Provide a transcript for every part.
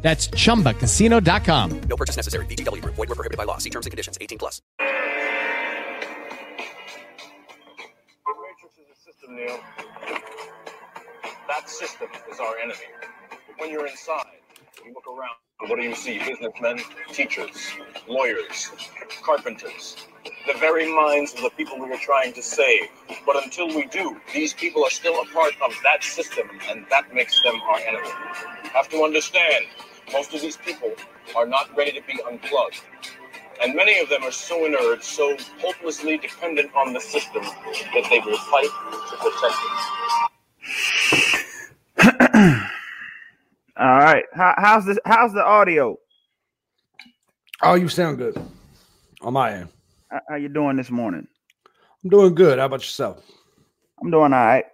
That's chumbacasino.com. No purchase necessary. VGW Group. Void were prohibited by law. See terms and conditions. 18 plus. Matrix is a system, Neo. That system is our enemy. When you're inside, you look around. What do you see? Businessmen, teachers, lawyers, carpenters. The very minds of the people we are trying to save. But until we do, these people are still a part of that system, and that makes them our enemy. Have to understand, most of these people are not ready to be unplugged. And many of them are so inert, so hopelessly dependent on the system that they will fight to protect it. All right. How, how's this? How's the audio? Oh, you sound good on my end. How, how you doing this morning? I'm doing good. How about yourself? I'm doing all right.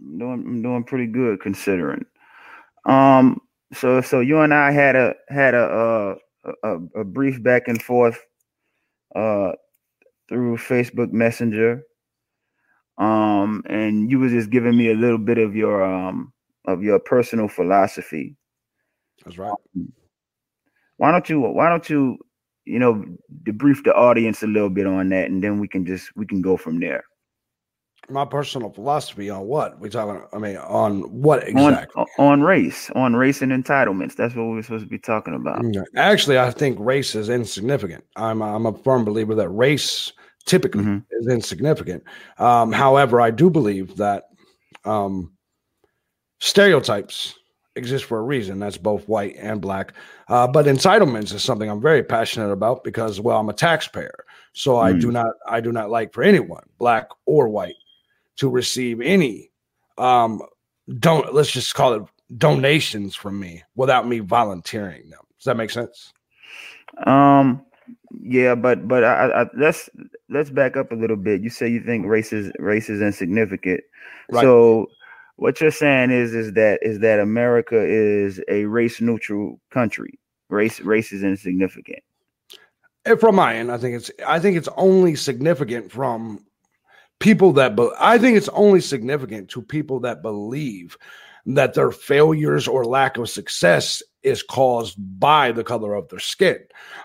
I'm doing I'm doing pretty good considering. Um. So so you and I had a had a uh, a, a brief back and forth uh through Facebook Messenger. Um, and you was just giving me a little bit of your um of your personal philosophy. That's right. Why don't you why don't you you know debrief the audience a little bit on that and then we can just we can go from there. My personal philosophy on what we talking. I mean, on what exactly? on race, on race and entitlements. That's what we're supposed to be talking about. Actually, I think race is insignificant. I'm I'm a firm believer that race typically Mhm. is insignificant. Um, however, I do believe that um, stereotypes exist for a reason. That's both white and black. Uh, but entitlements is something I'm very passionate about because, well, I'm a taxpayer, so I do not I do not like for anyone, black or white, to receive any um, don't let's just call it donations from me without me volunteering them. Does that make sense? Um, yeah, but but I, I, let's let's back up a little bit. You say you think race is race is insignificant. Right. So what you're saying is is that is that America is a race neutral country. Race race is insignificant. And from my end, I think it's I think it's only significant from people that be, I think it's only significant to people that believe that their failures or lack of success is caused by the color of their skin,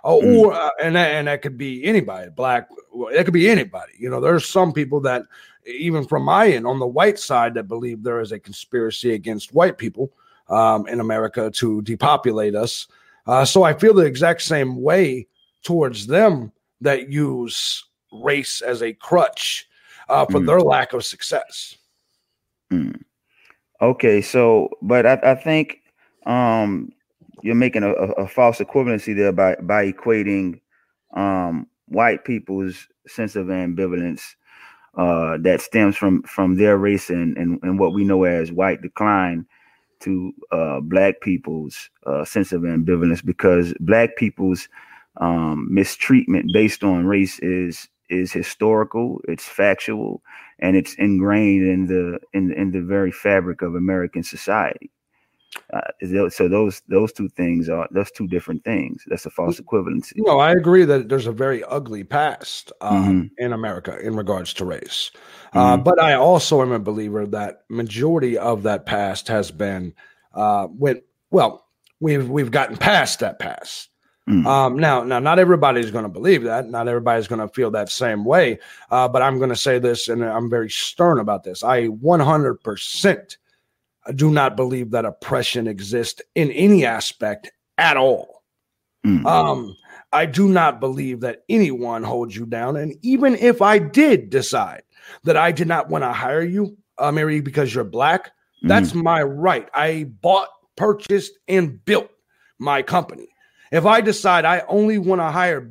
Mm. or uh, and that, and that could be anybody, black, it could be anybody. You know, there's some people that even from my end on the white side that believe there is a conspiracy against white people um, in America to depopulate us. Uh, so I feel the exact same way towards them that use race as a crutch uh, for Mm. their lack of success. Mm. Okay, so but I, I think um you're making a, a, false equivalency there by by equating um white people's sense of ambivalence uh that stems from from their race and and, and what we know as white decline to uh black people's uh sense of ambivalence because black people's um mistreatment based on race is is historical it's factual and it's ingrained in the in in the very fabric of American society. Uh, so those those two things are those two different things. That's a false equivalency. No, I agree that there's a very ugly past um, Mhm. in America in regards to race. Uh, but I also am a believer that majority of that past has been uh, went well. We've we've gotten past that past. Mm. Um, now, now, not everybody's going to believe that. Not everybody's going to feel that same way. Uh, but I'm going to say this, and I'm very stern about this. I 100% do not believe that oppression exists in any aspect at all. Mm. Um, I do not believe that anyone holds you down. And even if I did decide that I did not want to hire you, uh, Mary, because you're black, that's my right. I bought, purchased, and built my company. If I decide I only want to hire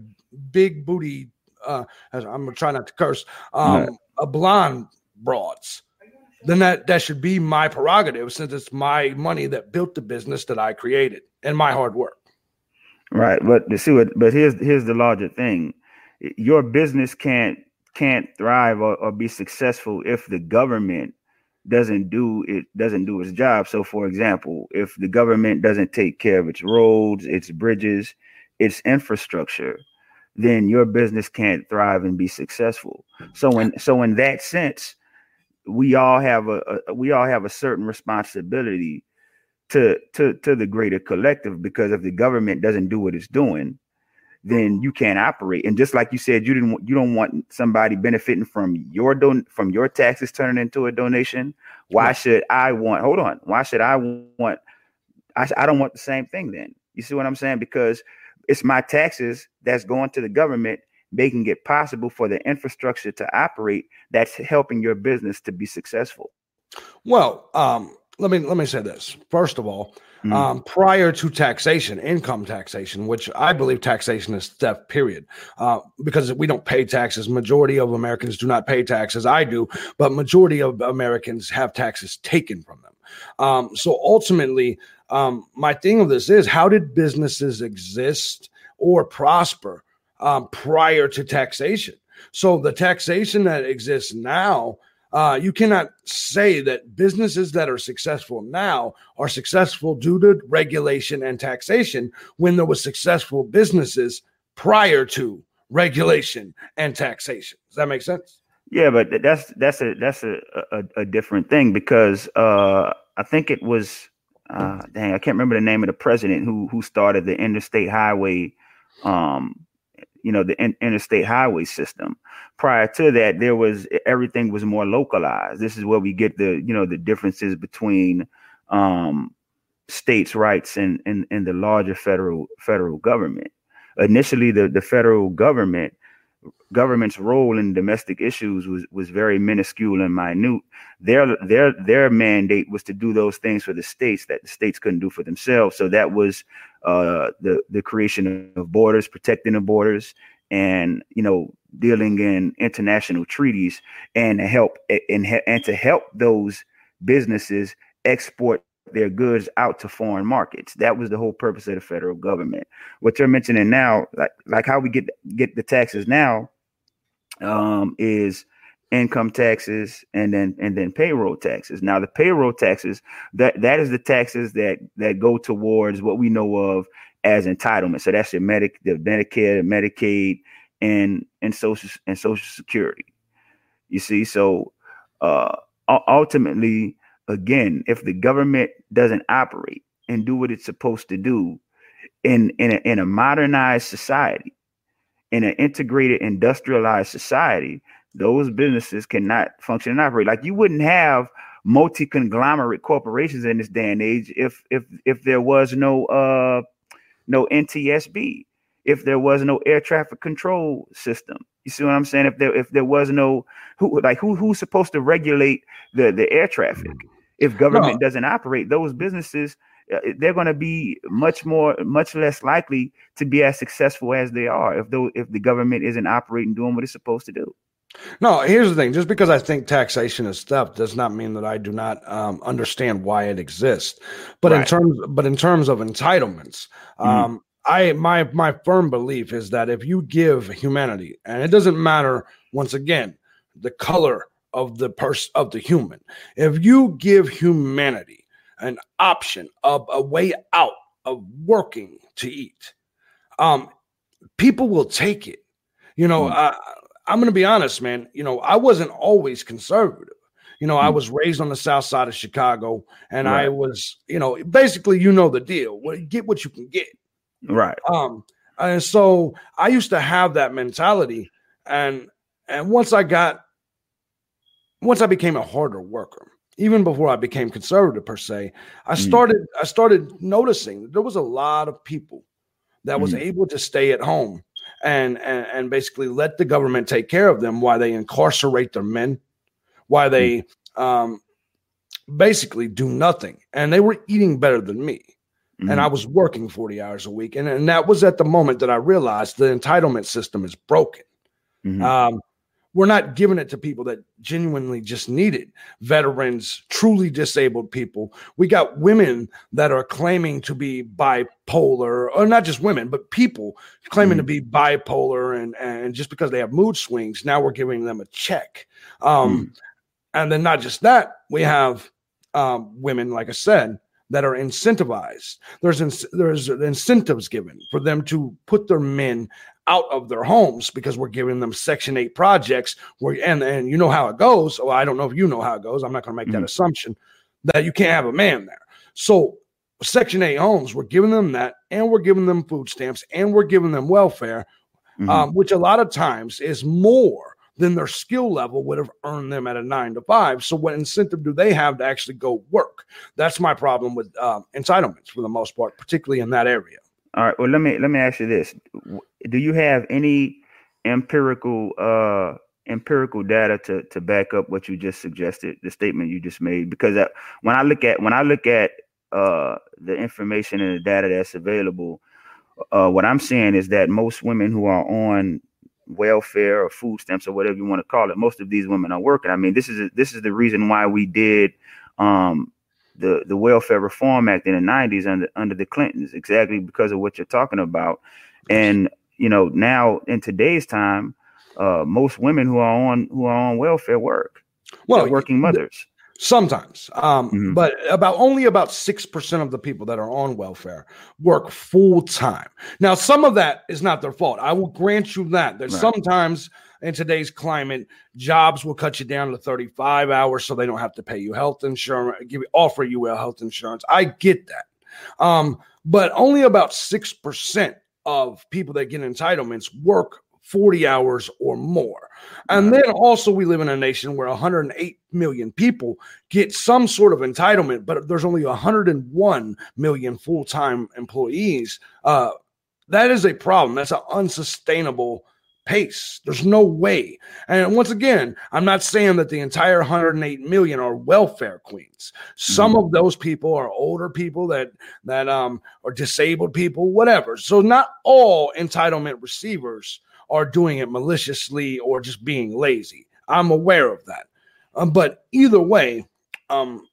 big booty, uh, as I'm try not to curse, um, Right. a blonde broads, then that that should be my prerogative since it's my money that built the business that I created and my hard work. Right, but see what, but here's here's the larger thing. your business can't can't thrive or, or be successful if the government doesn't do it doesn't do its job. So for example, if the government doesn't take care of its roads, its bridges, its infrastructure, then your business can't thrive and be successful. So in so in that sense, we all have a, a we all have a certain responsibility to to to the greater collective because if the government doesn't do what it's doing, then you can't operate. And just like you said, you didn't you don't want somebody benefiting from your don from your taxes turning into a donation. Why Right. should I want? Hold on. Why should I want? I I don't want the same thing. Then you see what I'm saying? Because it's my taxes that's going to the government, making it possible for the infrastructure to operate. That's helping your business to be successful. Well, um, let me let me say this. First of all, Mhm. um, prior to taxation, income taxation, which I believe taxation is theft, period, uh, because we don't pay taxes. Majority of Americans do not pay taxes. I do, but majority of Americans have taxes taken from them. Um, so ultimately, um, my thing of this is how did businesses exist or prosper um, prior to taxation? So the taxation that exists now uh, you cannot say that businesses that are successful now are successful due to regulation and taxation when there was successful businesses prior to regulation and taxation. Does that make sense? Yeah, but that's that's a that's a a, a different thing because uh, I think it was uh, dang I can't remember the name of the president who who started the interstate highway, um, you know the in, interstate highway system. Prior to that, there was everything was more localized. This is where we get the you know the differences between um, states' rights and, and and the larger federal federal government. Initially, the the federal government government's role in domestic issues was was very minuscule and minute. Their their their mandate was to do those things for the states that the states couldn't do for themselves. So that was uh, the the creation of borders, protecting the borders, and you know dealing in international treaties and to help and and to help those businesses export their goods out to foreign markets. That was the whole purpose of the federal government. What you're mentioning now, like like how we get get the taxes now, um, is income taxes and then and then payroll taxes. Now the payroll taxes that that is the taxes that that go towards what we know of as entitlement. So that's your medic, the Medicare, Medicaid, and and social and social security. You see, so uh, ultimately, again, if the government doesn't operate and do what it's supposed to do in in a, in a modernized society, in an integrated industrialized society, those businesses cannot function and operate. Like you wouldn't have multi conglomerate corporations in this day and age if if if there was no uh no NTSB, if there was no air traffic control system. You see what I'm saying? If there if there was no who like who who's supposed to regulate the the air traffic? If government doesn't operate, those businesses uh, they're going to be much more much less likely to be as successful as they are if though if the government isn't operating doing what it's supposed to do. No, here's the thing. Just because I think taxation is theft does not mean that I do not um, understand why it exists. But in terms, but in terms of entitlements, Mhm. um, I my my firm belief is that if you give humanity, and it doesn't matter once again the color of the person of the human, if you give humanity an option of a way out of working to eat, um, people will take it. You know, Mm. I, I'm going to be honest, man. You know, I wasn't always conservative. You know, I Mm. was raised on the south side of Chicago, and I was, you know, basically, you know the deal. What get what you can get. Right. Um, and so I used to have that mentality, and and once I got, once I became a harder worker, even before I became conservative per se, I Mm. started I started noticing that there was a lot of people that was Mm. able to stay at home and, and and basically let the government take care of them while they incarcerate their men, while they um, basically do nothing, and they were eating better than me and I Mhm. was working 40 hours a week. And, and that was at the moment that I realized the entitlement system is broken. Mhm. Um, we're not giving it to people that genuinely just need it. Veterans truly disabled people. We got women that are claiming to be bipolar or not just women but people claiming to be bipolar and and just because they have mood swings now we're giving them a check. Um and then not just that we have um women like i said that are incentivized. There's ins- there's incentives given for them to put their men out of their homes because we're giving them section 8 projects where and and you know how it goes well i don't know if you know how it goes i'm not going to make that Mhm. assumption that you can't have a man there so section 8 homes we're giving them that and we're giving them food stamps and we're giving them welfare Mhm. um, which a lot of times is more than their skill level would have earned them at a nine to five. So, what incentive do they have to actually go work? That's my problem with um, entitlements for the most part, particularly in that area. All right. Well, let me let me ask you this: Do you have any empirical uh empirical data to to back up what you just suggested, the statement you just made? Because uh, when I look at when I look at uh the information and the data that's available, uh what I'm seeing is that most women who are on welfare or food stamps or whatever you want to call it, most of these women are working. I mean, this is this is the reason why we did um the the Welfare Reform Act in the '90s under under the Clintons, exactly because of what you're talking about. And you know, now in today's time, uh, most women who are on who are on welfare work. Well, working mothers. Sometimes, um, Mhm. but about only about six percent of the people that are on welfare work full time. Now, some of that is not their fault. I will grant you that. That Right. sometimes in today's climate, jobs will cut you down to thirty-five hours, so they don't have to pay you health insurance, give offer you health insurance. I get that, um, but only about six percent of people that get entitlements work forty hours or more. And then also, we live in a nation where 108 million people get some sort of entitlement, but there's only 101 million full time employees. Uh, that is a problem. That's an unsustainable pace. There's no way. And once again, I'm not saying that the entire 108 million are welfare queens. Some of those people are older people that that um are disabled people, whatever. So not all entitlement receivers are doing it maliciously or just being lazy. I'm aware of that. Um, but either way, um,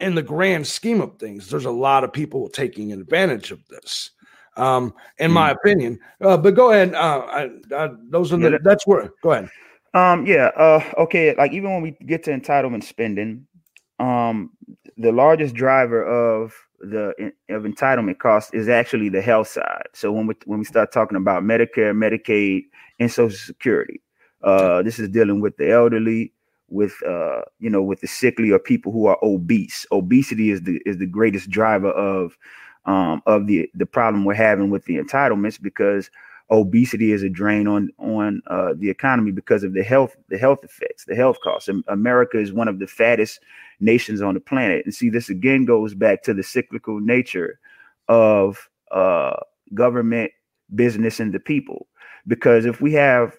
in the grand scheme of things, there's a lot of people taking advantage of this. Um, in my opinion, uh, but go ahead. Uh, I, I, those are the, that- that's where. Go ahead. Um, yeah, uh, okay. Like even when we get to entitlement spending, um, the largest driver of the of entitlement cost is actually the health side. So when we when we start talking about Medicare, Medicaid, and Social Security, uh, this is dealing with the elderly, with uh, you know, with the sickly or people who are obese. Obesity is the is the greatest driver of um of the the problem we're having with the entitlements because obesity is a drain on on uh, the economy because of the health the health effects the health costs. Am- america is one of the fattest nations on the planet. And see this again goes back to the cyclical nature of uh, government business and the people. Because if we have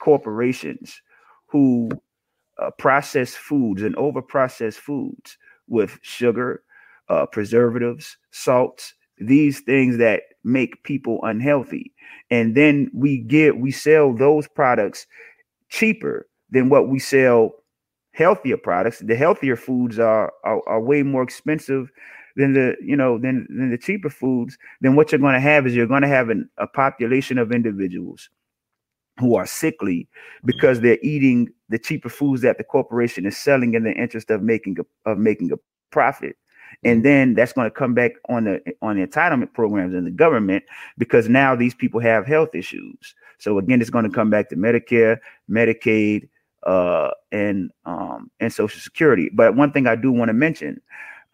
corporations who uh, process foods and over process foods with sugar uh, preservatives salts these things that make people unhealthy. And then we get we sell those products cheaper than what we sell healthier products. The healthier foods are are, are way more expensive than the you know than than the cheaper foods. Then what you're going to have is you're going to have an, a population of individuals who are sickly because they're eating the cheaper foods that the corporation is selling in the interest of making a of making a profit and then that's going to come back on the on the entitlement programs in the government because now these people have health issues. So again it's going to come back to medicare medicaid uh and um and social security. But one thing i do want to mention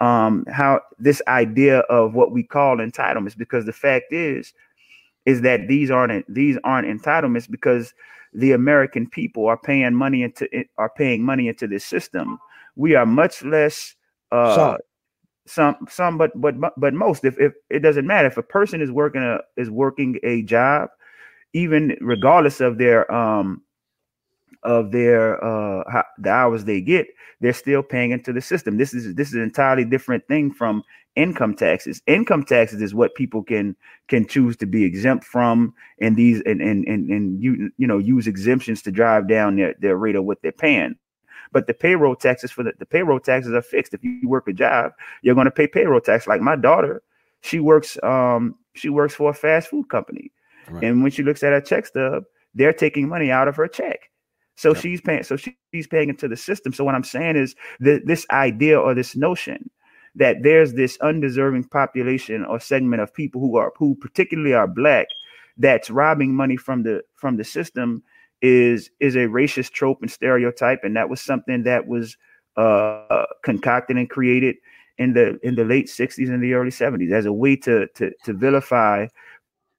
um how this idea of what we call entitlements because the fact is is that these aren't these aren't entitlements because the american people are paying money into are paying money into this system. We are much less uh Some. some but but but most if, if it doesn't matter if a person is working a is working a job even regardless of their um of their uh ho- the hours they get they're still paying into the system this is this is an entirely different thing from income taxes. Income taxes is what people can can choose to be exempt from, and these and and and, and you you know use exemptions to drive down their, their rate of what they're paying. But the payroll taxes for the, the payroll taxes are fixed. If you work a job, you're going to pay payroll tax. Like my daughter, she works um she works for a fast food company, right. and when she looks at her check stub, they're taking money out of her check. So yep. she's paying. So she's paying into the system. So what I'm saying is that this idea or this notion that there's this undeserving population or segment of people who are who particularly are black that's robbing money from the from the system is is a racist trope and stereotype and that was something that was uh concocted and created in the in the late 60s and the early 70s as a way to to to vilify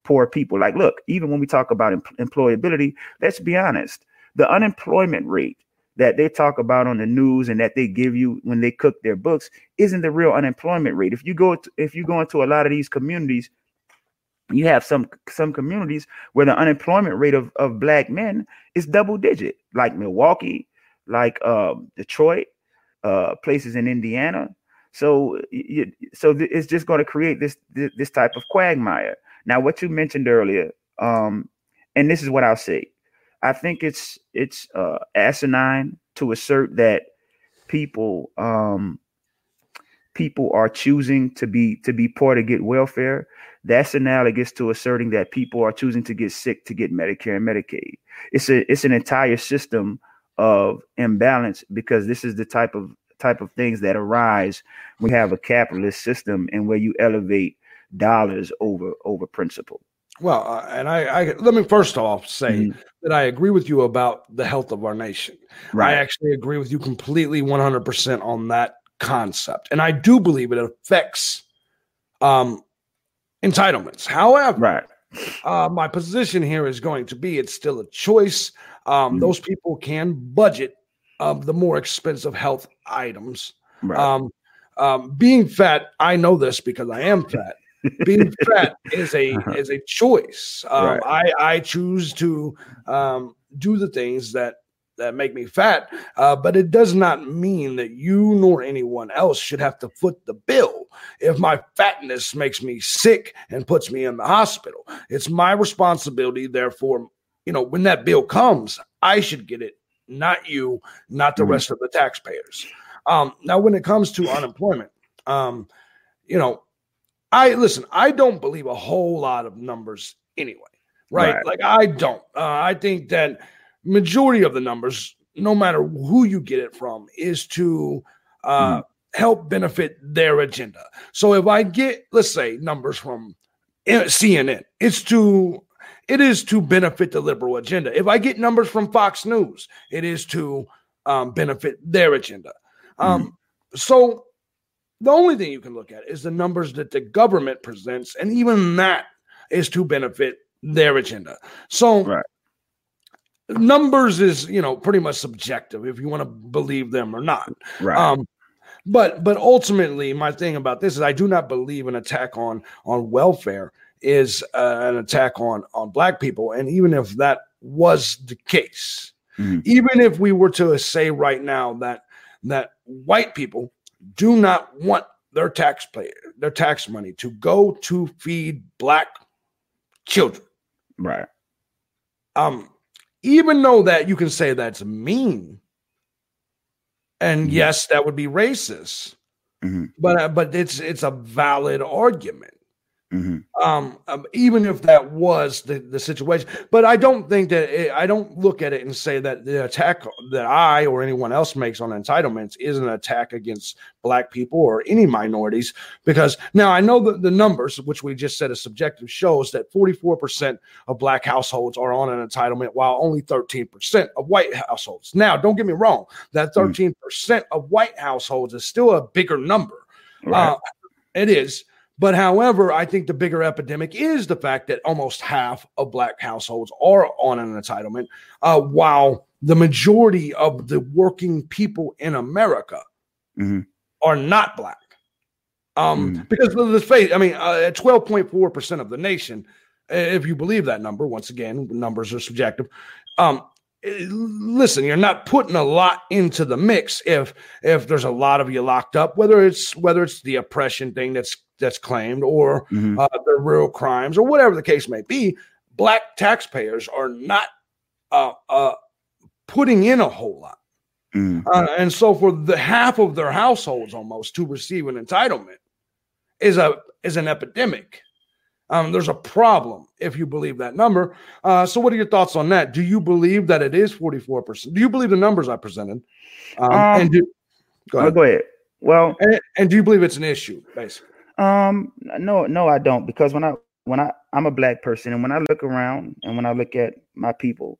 poor people like look even when we talk about em- employability let's be honest the unemployment rate that they talk about on the news and that they give you when they cook their books isn't the real unemployment rate. If you go to, if you go into a lot of these communities, you have some some communities where the unemployment rate of, of black men is double digit, like Milwaukee, like uh, Detroit, uh, places in Indiana. So you, so th- it's just going to create this, this this type of quagmire. Now, what you mentioned earlier, um, and this is what I'll say I think it's it's uh, asinine to assert that people um, people are choosing to be to be poor to get welfare. That's analogous to asserting that people are choosing to get sick to get Medicare and Medicaid. It's a it's an entire system of imbalance because this is the type of type of things that arise when you have a capitalist system and where you elevate dollars over over principle. Well, uh, and I, I, let me first off say mm-hmm. that I agree with you about the health of our nation. Right. I actually agree with you completely, one hundred percent on that concept, and I do believe it affects um, entitlements. However, right. uh, my position here is going to be it's still a choice. Um, mm-hmm. Those people can budget of the more expensive health items. Right. Um, um, being fat, I know this because I am fat being fat is a uh-huh. is a choice. Um, right. I I choose to um, do the things that that make me fat, uh, but it does not mean that you nor anyone else should have to foot the bill if my fatness makes me sick and puts me in the hospital. It's my responsibility, therefore, you know, when that bill comes, I should get it, not you, not the mm-hmm. rest of the taxpayers. Um, now, when it comes to unemployment, um, you know, I listen, I don't believe a whole lot of numbers anyway, right? right. Like I don't. Uh, I think that majority of the numbers, no matter who you get it from, is to uh, mm. help benefit their agenda. So if I get, let's say, numbers from CNN, it's to it is to benefit the liberal agenda. If I get numbers from Fox News, it is to um, benefit their agenda. Um, mm. So the only thing you can look at is the numbers that the government presents, and even that is to benefit their agenda. So, right. Numbers is you know pretty much subjective if you want to believe them or not. Right. Um, but but ultimately, my thing about this is I do not believe an attack on on welfare is uh, an attack on on black people, and even if that was the case, mm-hmm. even if we were to say right now that that white people do not want their tax taxpayer, their tax money to go to feed black children. Right. Um, even though that you can say that's mean, and mm-hmm. yes, that would be racist, mm-hmm. but uh, but it's it's a valid argument. Mm-hmm. Um, um, even if that was the, the situation, but I don't think that it, I don't look at it and say that the attack that I or anyone else makes on entitlements is an attack against black people or any minorities. Because now I know that the numbers, which we just said is subjective, shows that 44% of black households are on an entitlement, while only 13% of white households. Now, don't get me wrong, that 13% mm-hmm. of white households is still a bigger number. Right. Uh, it is but however, I think the bigger epidemic is the fact that almost half of black households are on an entitlement, uh, while the majority of the working people in America mm-hmm. are not black. Um, mm-hmm. Because let's face, I mean, uh, twelve point four percent of the nation, if you believe that number, once again, numbers are subjective. Um, listen, you're not putting a lot into the mix if if there's a lot of you locked up, whether it's whether it's the oppression thing that's that's claimed or Mhm. uh, the real crimes or whatever the case may be. Black taxpayers are not uh, uh, putting in a whole lot. Mm. Uh, and so for the half of their households almost to receive an entitlement is a is an epidemic. Um, there's a problem if you believe that number. Uh, so what are your thoughts on that? Do you believe that it is 44%? Do you believe the numbers I presented? Um, Um, and do go ahead. go ahead. Well, And, and do you believe it's an issue, basically? Um, no, no, I don't because when I when I I'm a black person and when I look around and when I look at my people,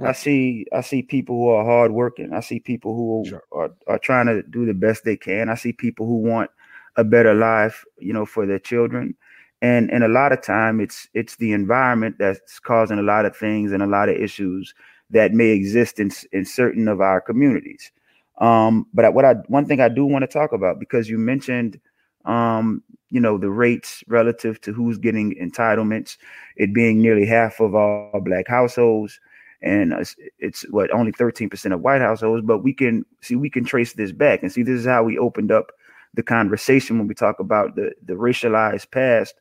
I see I see people who are hardworking. I see people who Sure. are are trying to do the best they can. I see people who want a better life, you know, for their children. And and a lot of time it's it's the environment that's causing a lot of things and a lot of issues that may exist in in certain of our communities. Um, but what I one thing I do want to talk about because you mentioned um, you know, the rates relative to who's getting entitlements, it being nearly half of all black households, and it's, it's what only 13% of white households. But we can see we can trace this back and see this is how we opened up the conversation when we talk about the the racialized past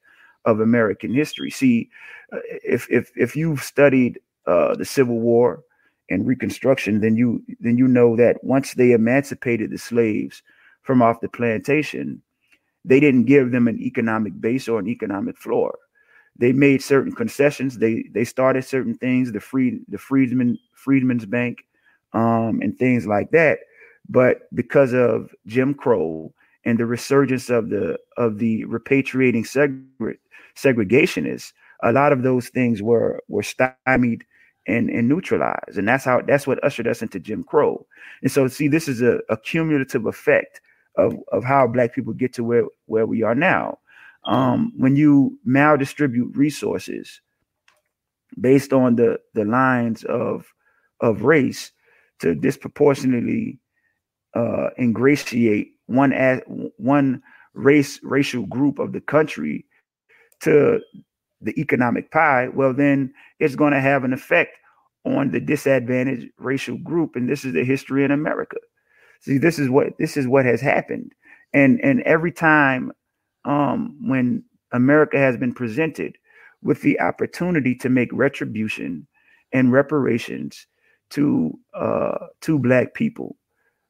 of American history. See, uh, if if if you've studied uh, the Civil War and Reconstruction, then you then you know that once they emancipated the slaves from off the plantation, they didn't give them an economic base or an economic floor. They made certain concessions. They they started certain things, the free the freedman Freedmen's Bank, um, and things like that. But because of Jim Crow and the resurgence of the of the repatriating segre- segregationists, a lot of those things were were stymied and, and neutralized. And that's how that's what ushered us into Jim Crow. And so see, this is a, a cumulative effect of, of how black people get to where, where we are now. Um, when you maldistribute resources based on the, the lines of of race to disproportionately uh, ingratiate one as one race racial group of the country to the economic pie, well, then it's going to have an effect on the disadvantaged racial group, and this is the history in America. See, this is what this is what has happened, and and every time um, when America has been presented with the opportunity to make retribution and reparations to uh, to Black people,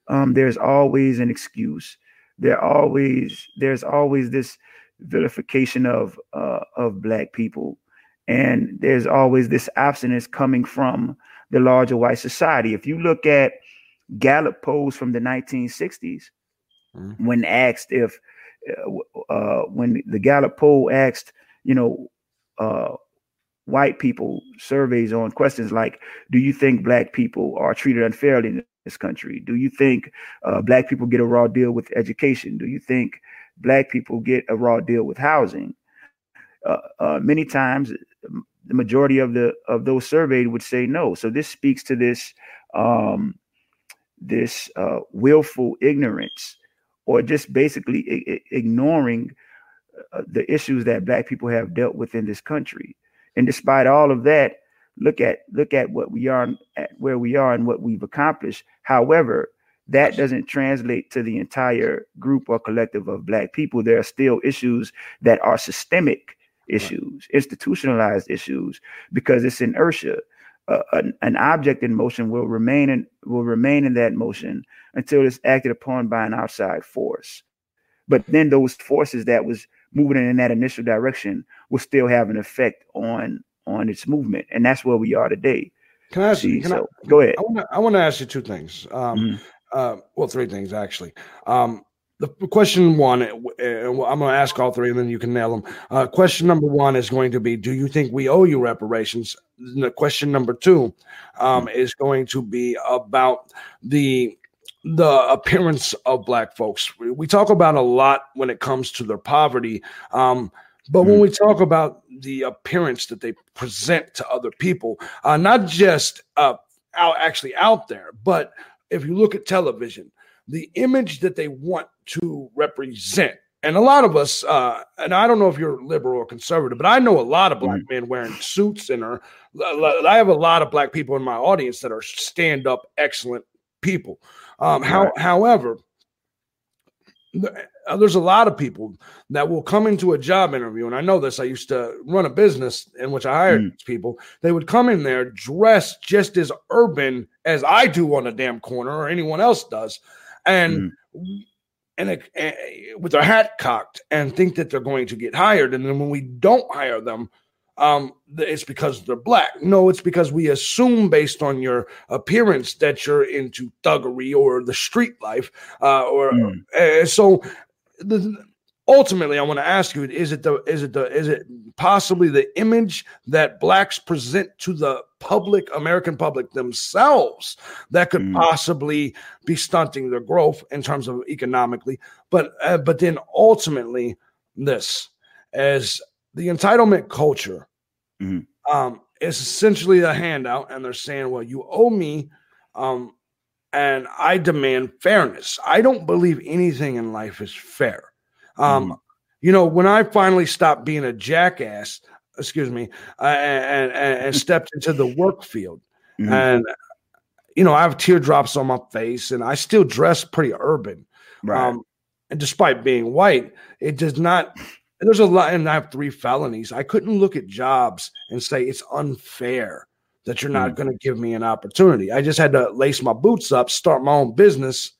um, there's always an excuse. There always there's always this vilification of uh, of Black people, and there's always this abstinence coming from the larger white society. If you look at Gallup polls from the 1960s, Mhm. when asked if uh, uh, when the Gallup poll asked, you know, uh, white people surveys on questions like, "Do you think Black people are treated unfairly in this country? Do you think uh, Black people get a raw deal with education? Do you think Black people get a raw deal with housing?" Uh, uh, many times, the majority of the of those surveyed would say no. So this speaks to this um, this uh, willful ignorance, or just basically I- ignoring uh, the issues that Black people have dealt with in this country. And despite all of that, look at look at what we are at where we are and what we've accomplished. However, that doesn't translate to the entire group or collective of Black people. There are still issues that are systemic issues, institutionalized issues, because it's inertia. Uh, an, an object in motion will remain in will remain in that motion until it's acted upon by an outside force. But then those forces that was moving in that initial direction will still have an effect on on its movement, and that's where we are today. Can I ask you? See, Can so I, go ahead. I want to ask you two things. Um, Mhm. uh, well, three things actually. Um, the question one, uh, uh, I'm going to ask all three, and then you can nail them. Uh, question number one is going to be: Do you think we owe you reparations? The question number two um, is going to be about the the appearance of black folks. We, talk about a lot when it comes to their poverty, um, but when Mhm. we talk about the appearance that they present to other people, uh, not just uh, out actually out there, but if you look at television, the image that they want to represent and a lot of us, uh, and I don't know if you're liberal or conservative, but I know a lot of black men wearing suits and are. I have a lot of black people in my audience that are stand up, excellent people. Um, how, however, uh, there's a lot of people that will come into a job interview, and I know this. I used to run a business in which I hired mm. people. They would come in there dressed just as urban as I do on a damn corner or anyone else does, and mm. and, it, and with their hat cocked and think that they're going to get hired. And then when we don't hire them, um, it's because they're black. No, it's because we assume based on your appearance that you're into thuggery or the street life, uh, or mm. uh, so. The, ultimately, I want to ask you: Is it the is it the is it possibly the image that blacks present to the public, American public themselves, that could mm. possibly be stunting their growth in terms of economically? But uh, but then ultimately, this as the entitlement culture mm-hmm. um, is essentially a handout, and they're saying, "Well, you owe me, um, and I demand fairness." I don't believe anything in life is fair. Um, mm-hmm. You know, when I finally stopped being a jackass, excuse me, uh, and, and, and stepped into the work field, mm-hmm. and you know, I have teardrops on my face, and I still dress pretty urban. Right. Um, and despite being white, it does not and there's a lot, and I have three felonies. I couldn't look at jobs and say it's unfair that you're not mm. going to give me an opportunity. I just had to lace my boots up, start my own business,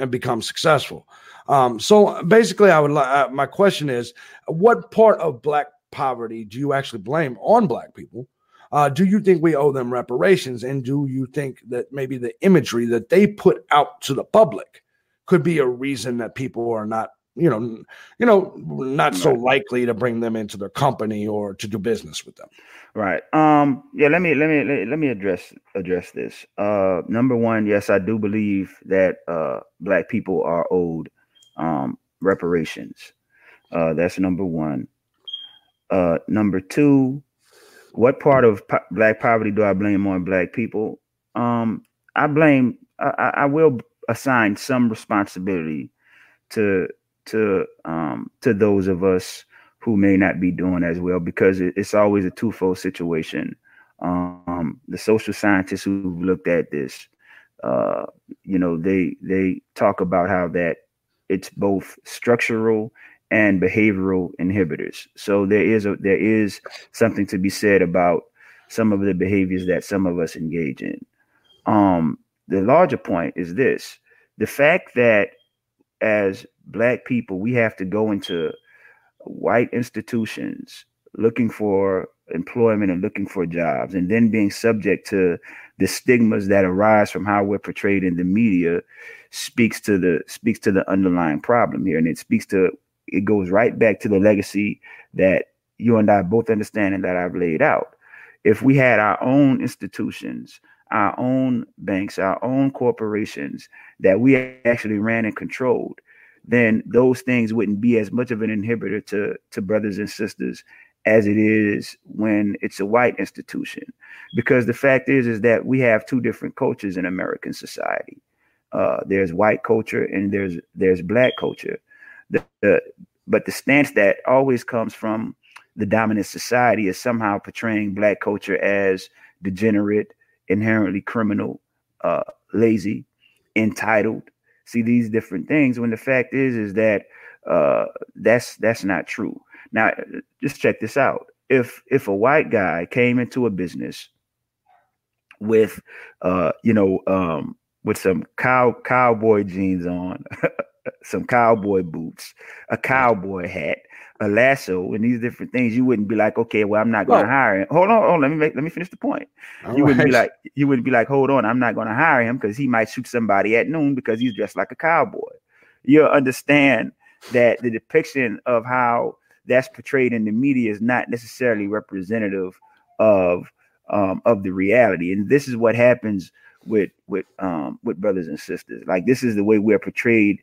and become successful. Um, so basically, I would. Uh, my question is, what part of black poverty do you actually blame on black people? Uh, do you think we owe them reparations, and do you think that maybe the imagery that they put out to the public could be a reason that people are not you know, you know, not so likely to bring them into their company or to do business with them. Right. Um. Yeah. Let me let me let, let me address address this. Uh. Number one, yes, I do believe that uh black people are owed um reparations. Uh. That's number one. Uh. Number two, what part of po- black poverty do I blame on black people? Um. I blame. I, I will assign some responsibility to to um, to those of us who may not be doing as well because it, it's always a twofold situation. Um, the social scientists who've looked at this, uh, you know, they they talk about how that it's both structural and behavioral inhibitors. So there is a there is something to be said about some of the behaviors that some of us engage in. Um, the larger point is this: the fact that as black people, we have to go into white institutions looking for employment and looking for jobs and then being subject to the stigmas that arise from how we're portrayed in the media speaks to the speaks to the underlying problem here. And it speaks to it goes right back to the legacy that you and I both understand and that I've laid out. If we had our own institutions our own banks our own corporations that we actually ran and controlled then those things wouldn't be as much of an inhibitor to to brothers and sisters as it is when it's a white institution. Because the fact is is that we have two different cultures in american society. Uh, there's white culture and there's there's black culture. The, the, but the stance that always comes from the dominant society is somehow portraying black culture as degenerate inherently criminal uh, lazy entitled. See these different things when the fact is is that uh, that's that's not true. Now, just check this out. If if a white guy came into a business with uh, you know, um, with some cow cowboy jeans on, some cowboy boots, a cowboy hat, a lasso and these different things, you wouldn't be like, okay, well, I'm not going to hire him. Hold on, hold on, let me make, let me finish the point. You right. wouldn't be like, you wouldn't be like, hold on, I'm not going to hire him because he might shoot somebody at noon because he's dressed like a cowboy. You'll understand that the depiction of how that's portrayed in the media is not necessarily representative of um, of the reality, and this is what happens with with um, with brothers and sisters. Like this is the way we're portrayed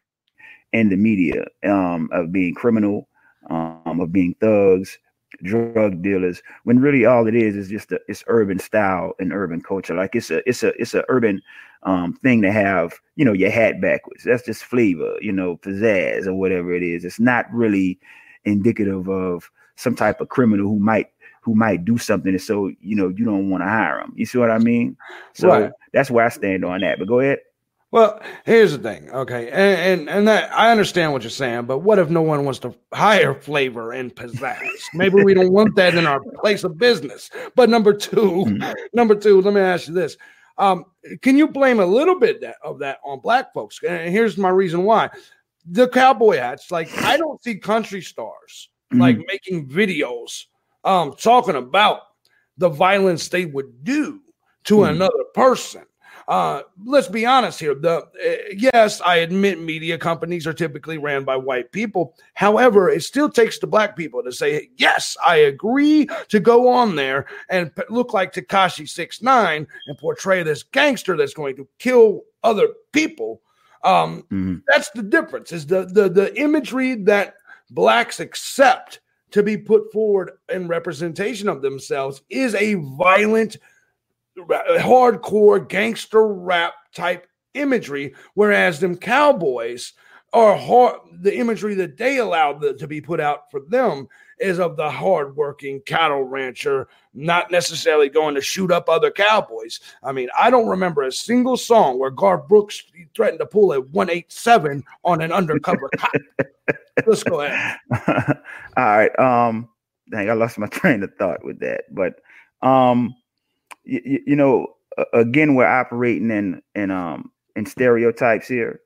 in the media um, of being criminal um, of being thugs, drug dealers when really all it is is just a, it's urban style and urban culture. Like it's a it's a it's a urban um thing to have you know your hat backwards. That's just flavor you know pizzazz or whatever it is. It's not really indicative of some type of criminal who might who might do something and so you know you don't want to hire them you see what i mean so Right. that's where i stand on that but go ahead Well, here's the thing, okay, and, and and that I understand what you're saying, but what if no one wants to hire flavor and pizzazz? Maybe we don't want that in our place of business. But number 2 Mhm. number two, let me ask you this: um, Can you blame a little bit that, of that on black folks? And here's my reason why: the cowboy hats. Like I don't see country stars like making videos, um, talking about the violence they would do to Mhm. another person. Uh, let's be honest here. The uh, yes, I admit media companies are typically ran by white people. However, it still takes the black people to say, "Yes, I agree to go on there and p- look like Tekashi Six Nine and portray this gangster that's going to kill other people." Um, Mhm. that's the difference. Is the the the imagery that blacks accept to be put forward in representation of themselves is a violent hardcore gangster rap type imagery, whereas them cowboys are hard. The imagery that they allowed the, to be put out for them is of the hardworking cattle rancher, not necessarily going to shoot up other cowboys. I mean, I don't remember a single song where Garth Brooks threatened to pull a 187 on an undercover cop. Let's go ahead. All right. Um, dang, I lost my train of thought with that. But um, you, you know, again, we're operating in in um in stereotypes here.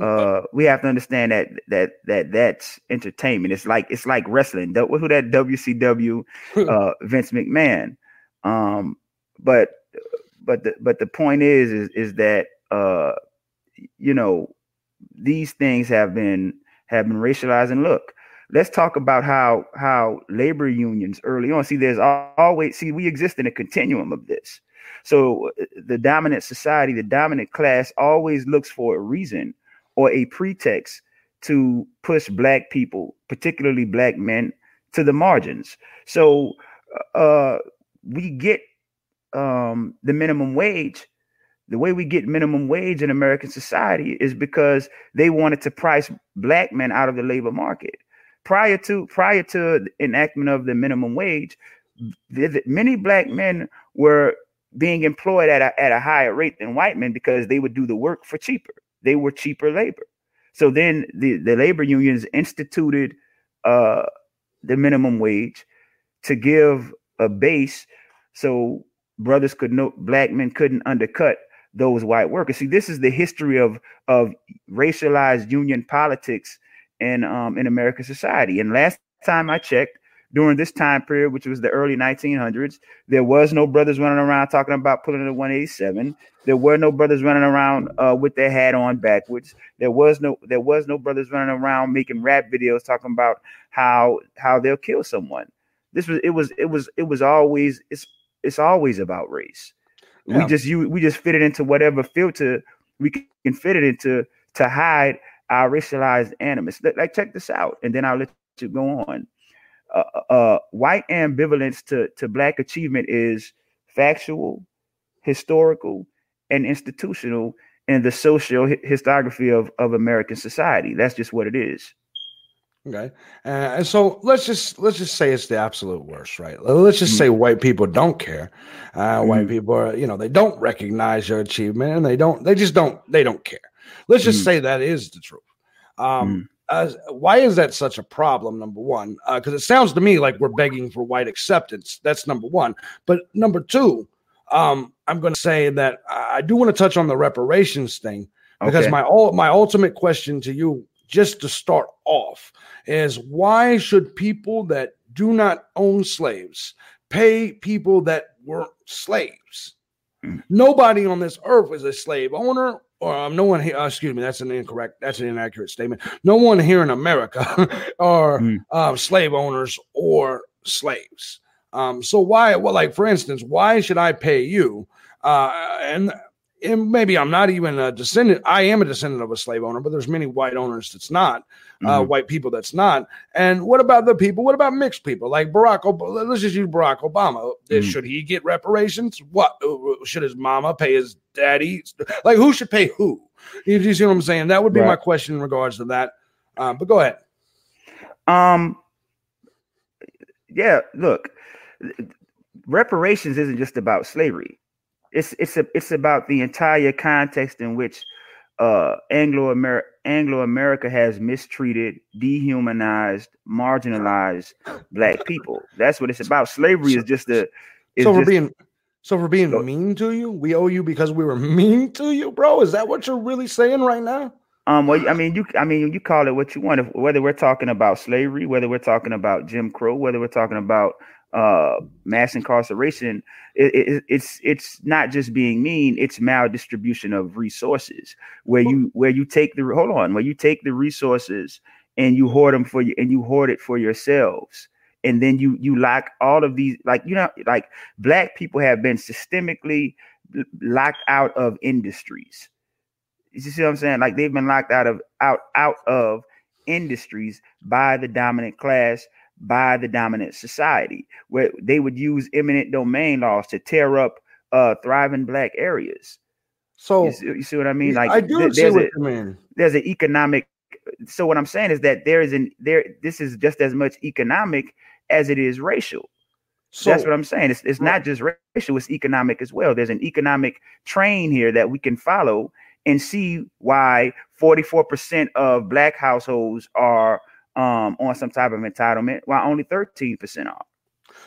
Uh, we have to understand that that that that's entertainment. It's like it's like wrestling. Who that WCW uh, Vince McMahon. Um, but but the but the point is is is that uh, you know these things have been have been racialized. And look, let's talk about how how labor unions early on. See, there's always see we exist in a continuum of this. So uh, the dominant society, the dominant class, always looks for a reason or a pretext to push black people, particularly black men, to the margins. So uh, we get um, the minimum wage. The way we get minimum wage in American society is because they wanted to price black men out of the labor market. Prior to prior to enactment of the minimum wage, the- many black men were being employed at a, at a higher rate than white men because they would do the work for cheaper. They were cheaper labor. So then the, the labor unions instituted uh, the minimum wage to give a base so brothers could know black men couldn't undercut those white workers. See, this is the history of of racialized union politics in um in American society. And last time I checked, during this time period, which was the early 1900s, there was no brothers running around talking about pulling a 187. There were no brothers running around uh, with their hat on backwards. There was no there was no brothers running around making rap videos talking about how how they'll kill someone. This was it was it was it was always it's it's always about race. Yeah. We just you we just fit it into whatever filter we can fit it into to hide our racialized animus. Like, like, check this out, and then I'll let you go on. Uh, uh, white ambivalence to to black achievement is factual, historical, and institutional in the social hi- historiography of of American society. That's just what it is. Okay, uh, and so let's just let's just say it's the absolute worst, right? Let's just say white people don't care. Uh, White Mhm. people are, you know, they don't recognize your achievement, and they don't, they just don't, they don't care. Let's just Mhm. say that is the truth. Um, uh, why is that such a problem? Number one, because it sounds to me like we're begging for white acceptance. That's number one. But number two, um, I'm going to say that I I do want to touch on the reparations thing because Okay. my all my ultimate question to you just to start off is why should people that do not own slaves pay people that weren't slaves Mm. nobody on this earth is a slave owner or um, no one here uh, excuse me that's an incorrect that's an inaccurate statement no one here in america are Mm. uh, slave owners or slaves um, so why well like for instance why should i pay you uh, and and maybe I'm not even a descendant. I am a descendant of a slave owner, but there's many white owners that's not, uh, Mhm. white people that's not. And what about the people? What about mixed people like Barack? Obama? Let's just use Barack Obama. Uh, Mhm. Should he get reparations? What uh, should his mama pay his daddy? Like who should pay who? You, you see what I'm saying? That would be my question in regards to that. Um, but go ahead. Um, yeah, look, reparations isn't just about slavery. It's it's a, it's about the entire context in which uh, Anglo Amer- Anglo America has mistreated, dehumanized, marginalized black people. That's what it's about. Slavery is just a so we're just- being so we're being Go- mean to you. We owe you because we were mean to you, bro. Is that what you're really saying right now? Um, well, I mean, you, I mean, you call it what you want. If, whether we're talking about slavery, whether we're talking about Jim Crow, whether we're talking about uh, mass incarceration, it, it, it's it's not just being mean; it's maldistribution of resources. Where you where you take the hold on, where you take the resources and you hoard them for you, and you hoard it for yourselves, and then you you lock all of these like you know like black people have been systemically locked out of industries. You see what I'm saying? Like they've been locked out of out out of industries by the dominant class, by the dominant society, where they would use eminent domain laws to tear up uh thriving black areas. So You see, you see what I mean? Like I do th- see there's what a you mean. there's an economic so what I'm saying is that there is an there this is just as much economic as it is racial. So That's what I'm saying. It's, it's not just racial, it's economic as well. There's an economic train here that we can follow and see why 44% of black households are um, on some type of entitlement, while only 13% are.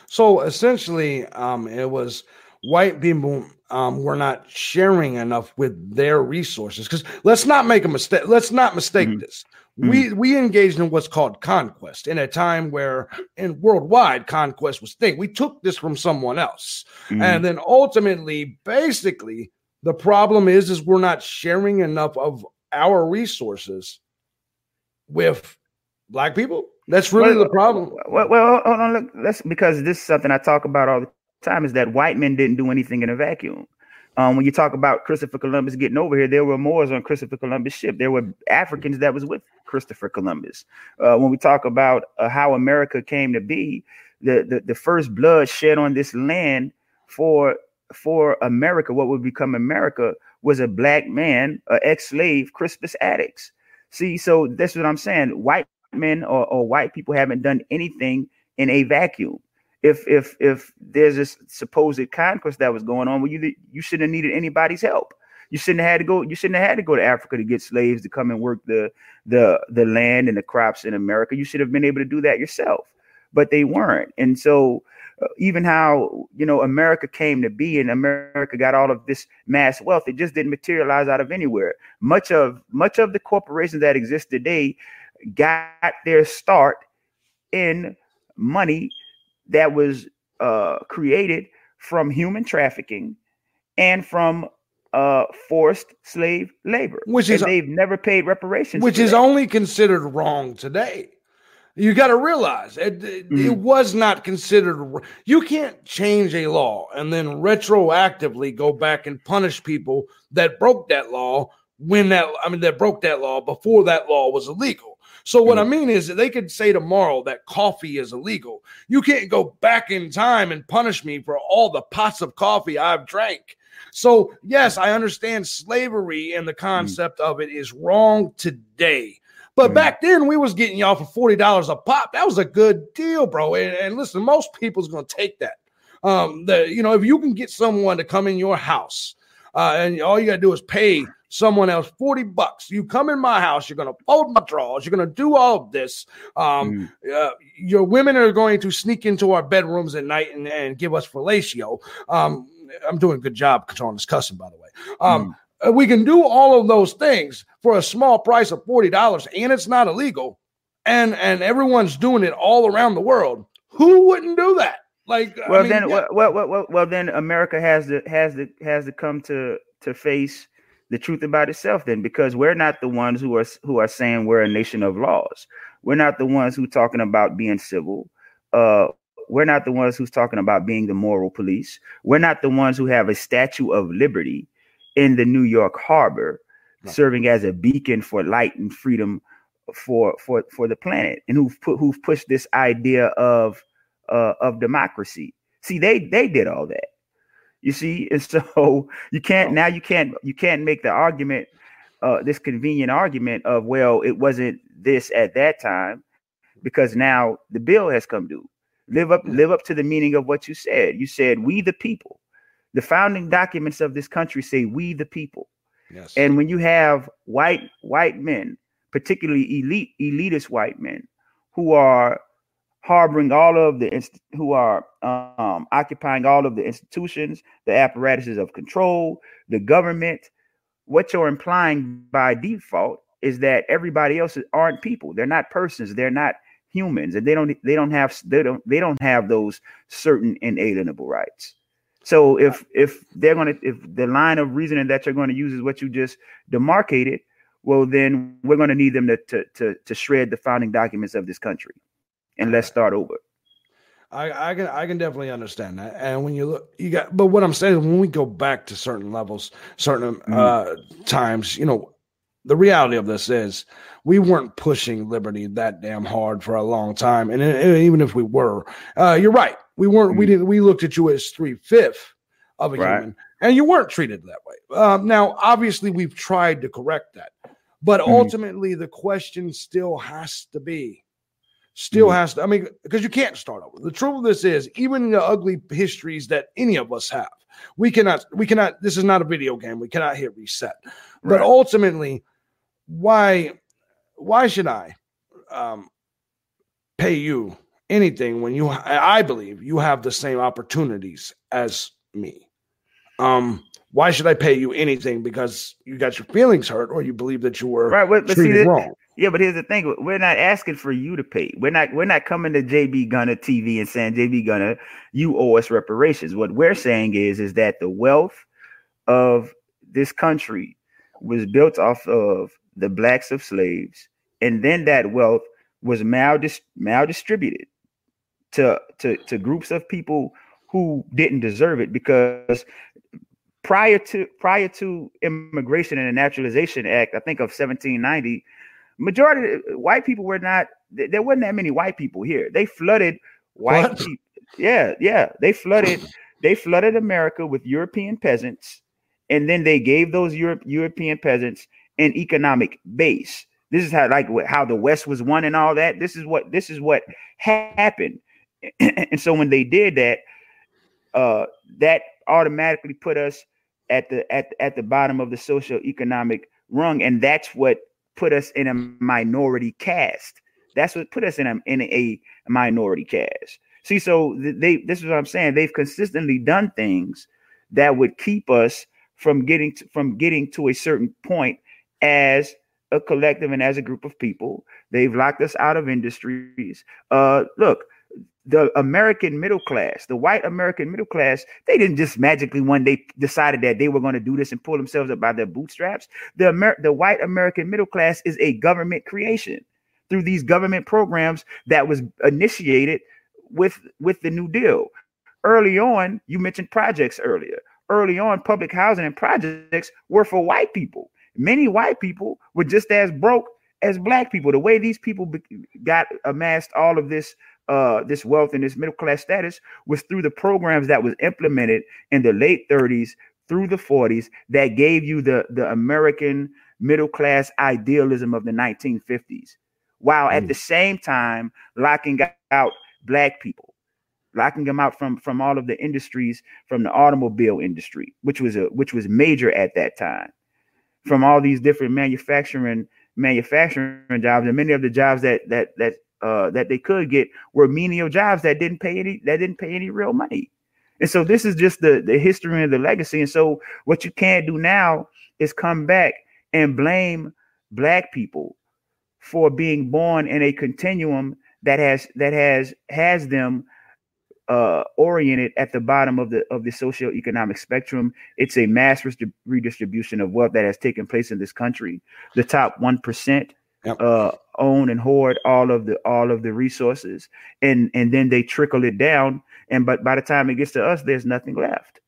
So essentially, um, it was white people um, were not sharing enough with their resources. Because let's not make a mistake. Let's not mistake Mhm. this. We we engaged in what's called conquest in a time where in worldwide conquest was thing. We took this from someone else, Mhm. and then ultimately, basically, the problem is is we're not sharing enough of our resources with black people. That's really Well, the problem. Well, well, hold on. Look, that's because this is something I talk about all the time. Is that white men didn't do anything in a vacuum. Um, when you talk about Christopher Columbus getting over here, there were Moors on Christopher Columbus' ship. There were Africans that was with Christopher Columbus. Uh, when we talk about uh, how America came to be, the, the the first blood shed on this land for for America, what would become America, was a black man, an ex-slave, Crispus Attucks. See, so that's what I'm saying. White men or, or white people haven't done anything in a vacuum. If if if there's this supposed conquest that was going on, well, you you shouldn't have needed anybody's help. You shouldn't have had to go. You shouldn't have had to go to Africa to get slaves to come and work the the the land and the crops in America. You should have been able to do that yourself, but they weren't. And so, uh, even how you know America came to be and America got all of this mass wealth, it just didn't materialize out of anywhere. Much of much of the corporations that exist today got their start in money that was uh, created from human trafficking and from uh, forced slave labor, Which And is- they've never paid reparations, which is only considered wrong today. You got to realize it, it, it Mhm. was not considered. You can't change a law and then retroactively go back and punish people that broke that law when that I mean that broke that law before that law was illegal. So what I mean is that they could say tomorrow that coffee is illegal. You can't go back in time and punish me for all the pots of coffee I've drank. So yes, I understand slavery and the concept of it is wrong today. But back then, we was getting y'all for forty dollars a pop. That was a good deal, bro. And, and listen, most people's gonna take that. Um, the you know, if you can get someone to come in your house, uh, and all you gotta do is pay someone else forty bucks. You come in my house, you're gonna fold my drawers, you're gonna do all of this. Um, Mhm. uh, your women are going to sneak into our bedrooms at night and, and give us fellatio. Um, I'm doing a good job controlling this cussing, by the way. Um, uh, we can do all of those things for a small price of forty dollars, and it's not illegal, and and everyone's doing it all around the world. Who wouldn't do that? Like, I well mean, then yeah, well, well, well, well then america has to has to has to come to to face the truth about itself then because we're not the ones who are who are saying we're a nation of laws we're not the ones who talking about being civil uh we're not the ones who's talking about being the moral police we're not the ones who have a statue of liberty in the New York harbor, Right. serving as a beacon for light and freedom for for for the planet, and who've put who've pushed this idea of uh, of democracy. See, they they did all that. You see, and so you can't now you can't you can't make the argument, uh, this convenient argument of well, it wasn't this at that time, because now the bill has come due. Live up live up to the meaning of what you said. You said we the people. The founding documents of this country say we the people. Yes. And when you have white white men, particularly elite elitist white men, who are harboring all of the inst- who are um, occupying all of the institutions, the apparatuses of control, the government, what you're implying by default is that everybody else aren't people. They're not persons. They're not humans, and they don't they don't have they don't they don't have those certain inalienable rights. So if if they're gonna if the line of reasoning that you're going to use is what you just demarcated, well then we're going to need them to, to to to shred the founding documents of this country, and let's start over. I, I can I can definitely understand that. And when you look, you got. But what I'm saying is, when we go back to certain levels, certain uh, times, you know, the reality of this is we weren't pushing liberty that damn hard for a long time. And, and even if we were, uh, you're right. We weren't. We didn't. We looked at you as three fifth of a Right. human, and you weren't treated that way. Um, now, obviously, we've tried to correct that, but Mhm. ultimately, the question still has to be still Mhm. has to. I mean, because you can't start over. The truth of this is, even the ugly histories that any of us have, we cannot. We cannot. This is not a video game. We cannot hit reset. But ultimately, why? Why should I um, pay you anything when you? I believe you have the same opportunities as me. Um, why should I pay you anything because you got your feelings hurt or you believe that you were Right, but, but see, wrong? Yeah, but here's the thing: we're not asking for you to pay. We're not. We're not coming to JB Gunner TV and saying JB Gunner, you owe us reparations. What we're saying is, is that the wealth of this country was built off of the blacks of slaves, and then that wealth was maldis- maldistributed to to to groups of people who didn't deserve it because prior to prior to immigration and the naturalization act i think of 1790 majority of white people were not there wasn't that many white people here. They flooded white What? people yeah yeah. They flooded they flooded america with european peasants and then they gave those Europe, european peasants an economic base. This is how like how the west was won and all that. This is what this is what happened. And so when they did that uh that automatically put us at the at at the bottom of the social economic rung and that's what put us in a minority caste. that's what put us in a in a minority caste. see so they this is what i'm saying they've consistently done things that would keep us from getting to, from getting to a certain point as a collective and as a group of people they've locked us out of industries uh look the American middle class, the white American middle class, they didn't just magically one day decided that they were going to do this and pull themselves up by their bootstraps. The Amer- the white American middle class is a government creation through these government programs that was initiated with with the New Deal. Early on, you mentioned projects earlier. Early on, public housing and projects were for white people. Many white people were just as broke as black people. The way these people be- got amassed all of this uh, this wealth and this middle class status was through the programs that was implemented in the late 30s through the 40s that gave you the the American middle class idealism of the 1950s, while at Mm. the same time locking out black people, locking them out from from all of the industries, from the automobile industry, which was a which was major at that time, from all these different manufacturing manufacturing jobs, and many of the jobs that that that uh, that they could get were menial jobs that didn't pay any that didn't pay any real money. And so this is just the the history and the legacy. And so what you can't do now is come back and blame black people for being born in a continuum that has that has has them uh, oriented at the bottom of the of the socioeconomic spectrum. It's a mass redistribution of wealth that has taken place in this country. The top one percent Yep. uh, own and hoard all of the all of the resources, and and then they trickle it down. And but by the time it gets to us, there's nothing left.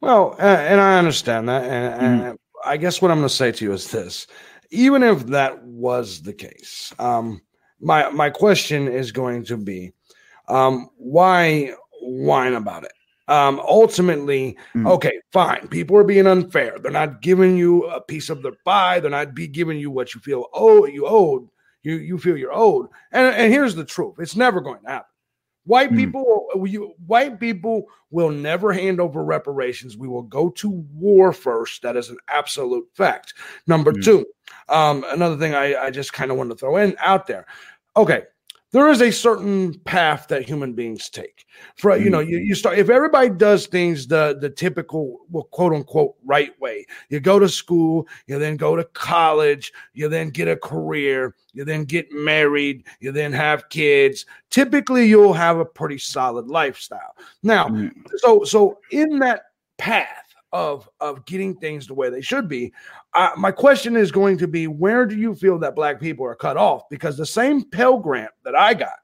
Well, uh, and I understand that, and, and I guess what I'm going to say to you is this: even if that was the case, um, my my question is going to be, um, why whine about it? Um, ultimately, Mm. okay, fine. People are being unfair. They're not giving you a piece of their pie. They're not be giving you what you feel oh you owed. You you feel you're owed. And and here's the truth: it's never going to happen. White Mm. people, you, white people will never hand over reparations. We will go to war first. That is an absolute fact. Number Mm. two, um, another thing I, I just kind of want to throw in out there. Okay, there is a certain path that human beings take. For you know, you, you start if everybody does things the the typical well, quote unquote right way. You go to school, you then go to college, you then get a career, you then get married, you then have kids. Typically, you'll have a pretty solid lifestyle. Now, Mm. so so in that path of of getting things the way they should be uh, my question is going to be where do you feel that black people are cut off because the same pell grant that i got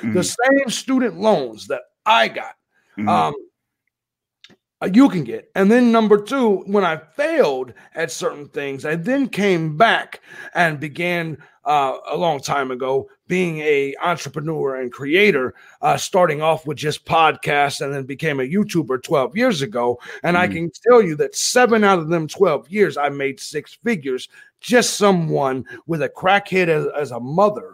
the Mhm. same student loans that i got Mhm. um uh, you can get and then number two when i failed at certain things i then came back and began uh, a long time ago being a entrepreneur and creator uh, starting off with just podcasts and then became a youtuber 12 years ago. And i Mhm. can tell you that seven out of them 12 years i made six figures just someone with a crackhead as, as a mother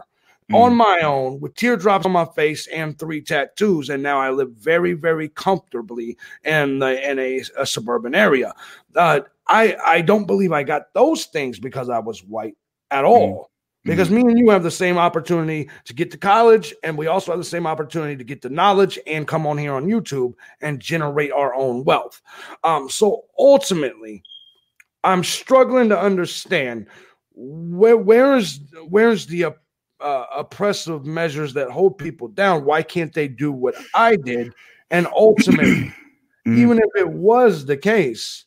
on Mhm. my own with teardrops on my face and three tattoos. And now i live very very comfortably in the, in a, a suburban area. Uh, i i don't believe i got those things because i was white at all because me and you have the same opportunity to get to college and we also have the same opportunity to get the knowledge and come on here on youtube and generate our own wealth. Um, so ultimately i'm struggling to understand where where is where's the uh, uh, oppressive measures that hold people down? Why can't they do what i did? And ultimately Mhm. even if it was the case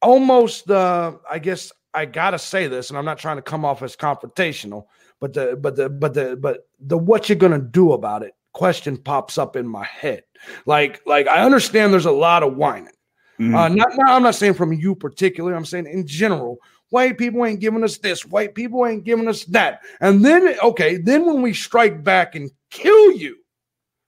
almost uh i guess i gotta say this and i'm not trying to come off as confrontational but the but the but the but the what you're gonna do about it question pops up in my head like like i understand there's a lot of whining Mhm. uh, not, not, I'm not saying from you particularly. I'm saying in general, white people ain't giving us this, white people ain't giving us that. And then, okay, then when we strike back and kill you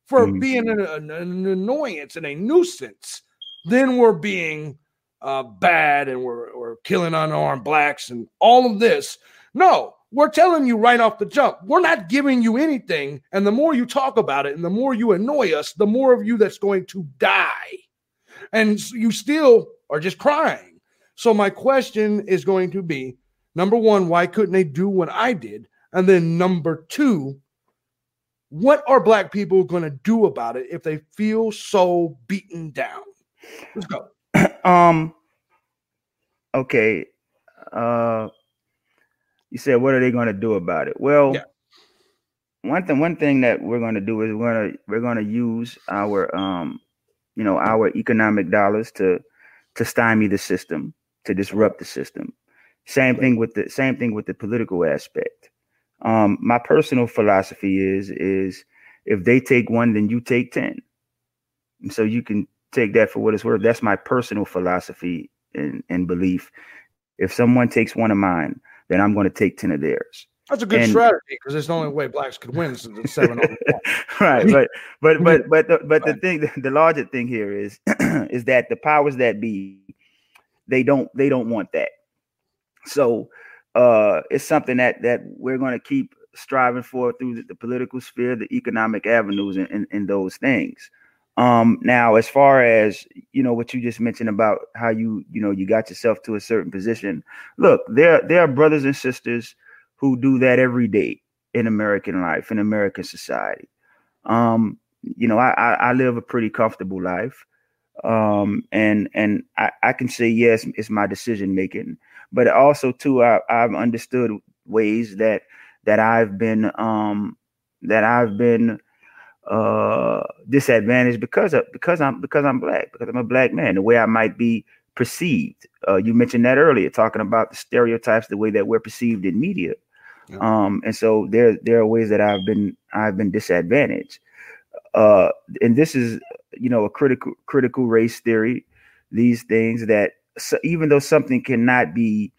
for Mhm. being an, an, an annoyance and a nuisance, then we're being uh, bad and we're, we're killing unarmed blacks and all of this. No, we're telling you right off the jump, we're not giving you anything. And the more you talk about it and the more you annoy us, the more of you that's going to die and you still are just crying. So my question is going to be number one, why couldn't they do what I did? And then number two, what are black people going to do about it if they feel so beaten down? Let's go. Um okay uh you said what are they going to do about it? Well Yeah. one thing one thing that we're going to do is we're going to we're going to use our um you know our economic dollars to to stymie the system to disrupt the system. Same thing with the same thing with the political aspect. Um my personal philosophy is is if they take one then you take 10 and so you can take that for what it's worth. That's my personal philosophy and, and belief. If someone takes one of mine then i'm going to take 10 of theirs. That's a good And- strategy because it's the only way blacks could win since it's seven over one. right but but but but the, but the thing the larger thing here is is that the powers that be they don't they don't want that. So uh it's something that that we're going to keep striving for through the, the political sphere the economic avenues and, and, and those things um now as far as you know what you just mentioned about how you you know you got yourself to a certain position look there there are brothers and sisters who do that every day in american life in american society. Um you know i i, I live a pretty comfortable life. Um and and i i can say yes it's my decision making. But also too I, i've understood ways that that i've been um that i've been uh disadvantaged because of because i'm because i'm black because i'm a black man the way i might be perceived. Uh you mentioned that earlier talking about the stereotypes the way that we're perceived in media. Yeah. um and so there there are ways that i've been i've been disadvantaged. Uh and this is you know a critical critical race theory. These things that so even though something cannot be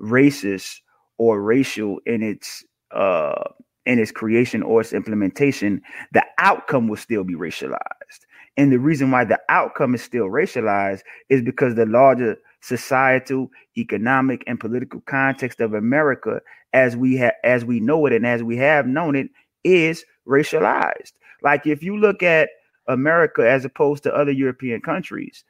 racist or racial in its uh in its creation or its implementation the outcome will still be racialized. And the reason why the outcome is still racialized is because the larger societal economic and political context of america as we have as we know it and as we have known it is racialized. Like if you look at America as opposed to other European countries,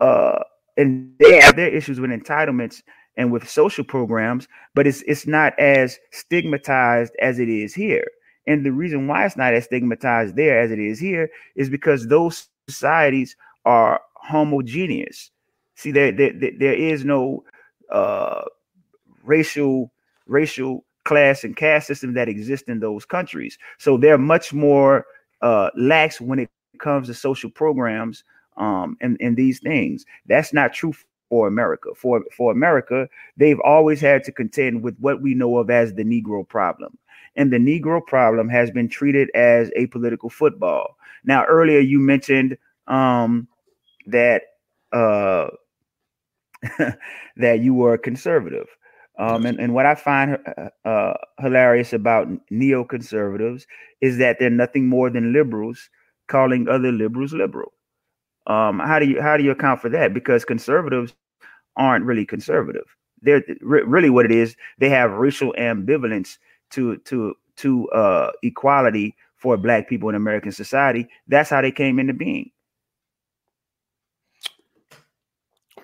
uh, and they have their issues with entitlements and with social programs, but it's it's not as stigmatized as it is here. And the reason why it's not as stigmatized there as it is here is because those societies are homogeneous. See, there there, there is no uh, racial racial class and caste system that exist in those countries. So they're much more uh, lax when it comes to social programs um, and, and these things. That's not true for America. For for America, they've always had to contend with what we know of as the Negro problem. And the Negro problem has been treated as a political football. Now, earlier you mentioned um, that uh, that you were a conservative. Um, and, and what I find uh, uh, hilarious about neoconservatives is that they're nothing more than liberals calling other liberals liberal. Um, how do you how do you account for that? Because conservatives aren't really conservative. They're re- really what it is. They have racial ambivalence to to to uh, equality for black people in American society. That's how they came into being.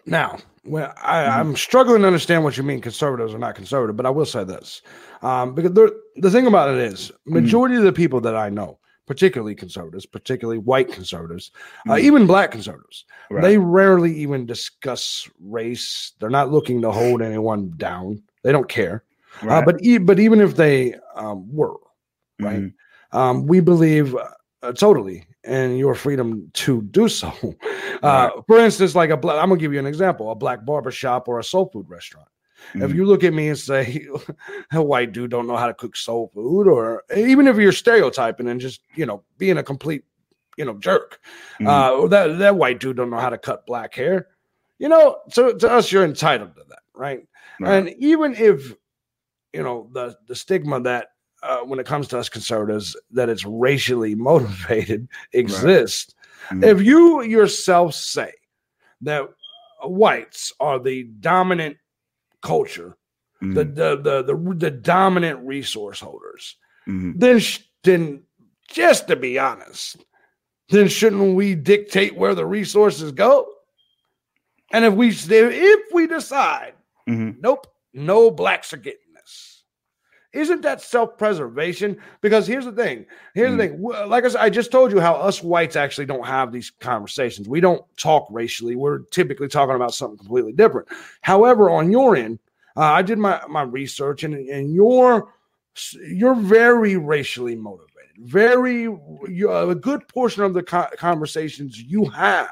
Now, well, I, am mm-hmm. struggling to understand what you mean, conservatives are not conservative, but I will say this. Um, because the thing about it is, mm-hmm. majority mm. of the people that I know, particularly conservatives, particularly white conservatives, uh, mm-hmm. even black conservatives, right. they rarely even discuss race. They're not looking to hold anyone down. They don't care. Uh, right. Uh, but e- but even if they um, were, right, mm-hmm. um, we believe uh, totally and your freedom to do so. Uh, right. For instance, like a black, I'm gonna give you an example: a black barber shop or a soul food restaurant. Mm-hmm. If you look at me and say a white dude don't know how to cook soul food, or even if you're stereotyping and just you know being a complete you know jerk, mm-hmm. uh, that that white dude don't know how to cut black hair. You know, to, to us, you're entitled to that, right? right? And even if you know the the stigma that uh, when it comes to us conservatives that it's racially motivated exists. Right. Mm-hmm. If you yourself say that whites are the dominant culture, mm-hmm. the, the, the the the dominant resource holders, mm-hmm. then then just to be honest, then shouldn't we dictate where the resources go? And if we if we decide, mm-hmm. nope, no blacks are getting isn't that self-preservation? Because here's the thing. Here's mm. the thing. Like I said, I just told you how us whites actually don't have these conversations. We don't talk racially. We're typically talking about something completely different. However, on your end, uh, I did my my research, and and you're you're very racially motivated. Very a good portion of the co- conversations you have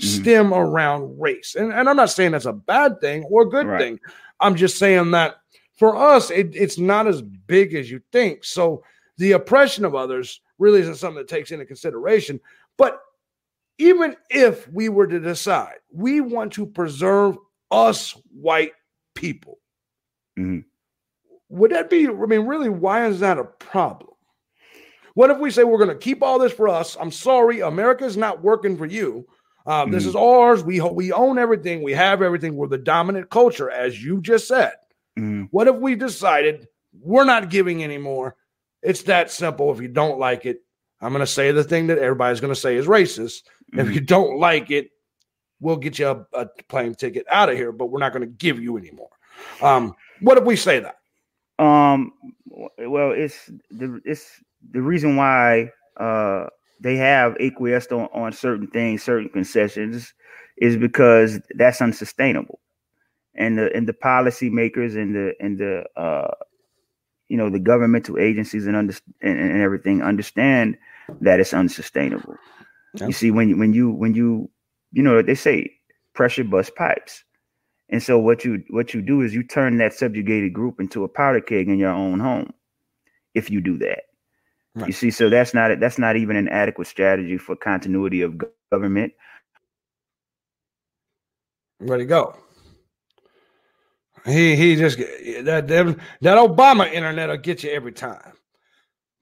mm. stem around race, and and I'm not saying that's a bad thing or a good right. thing. I'm just saying that for us, it, it's not as big as you think. So the oppression of others really isn't something that takes into consideration. But even if we were to decide we want to preserve us white people, mm-hmm. would that be? I mean, really, why is that a problem? What if we say we're going to keep all this for us? I'm sorry, America is not working for you. Uh, mm-hmm. This is ours. We we own everything. We have everything. We're the dominant culture, as you just said. Mm. What if we decided we're not giving anymore? It's that simple. If you don't like it, I'm going to say the thing that everybody's going to say is racist. Mm. If you don't like it, we'll get you a, a plane ticket out of here, but we're not going to give you anymore. Um, what if we say that? Um, well, it's the it's the reason why uh they have acquiesced on, on certain things, certain concessions, is because that's unsustainable and the and the policymakers and the and the uh, you know the governmental agencies and under and, and everything understand that it's unsustainable. Yeah. You see, when you when you when you you know they say pressure bust pipes, and so what you what you do is you turn that subjugated group into a powder keg in your own home. If you do that, You see, so that's not that's not even an adequate strategy for continuity of government. Where'd go? He he just that that that Obama internet will get you every time.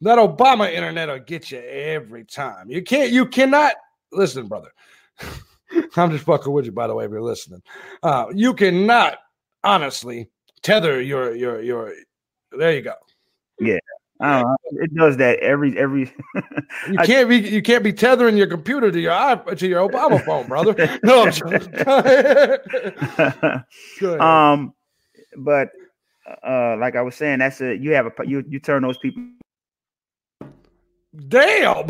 That Obama internet will get you every time. You can't you cannot listen, brother. I'm just fucking with you, by the way, if you're listening. Uh, you cannot honestly tether your your your there you go. Yeah. I don't know. It does that every every. You can't be you can't be tethering your computer to your to your Obama phone, brother. No, I'm joking. Go ahead. Go ahead. um, but uh, like I was saying, that's a you have a you you turn those people. Damn.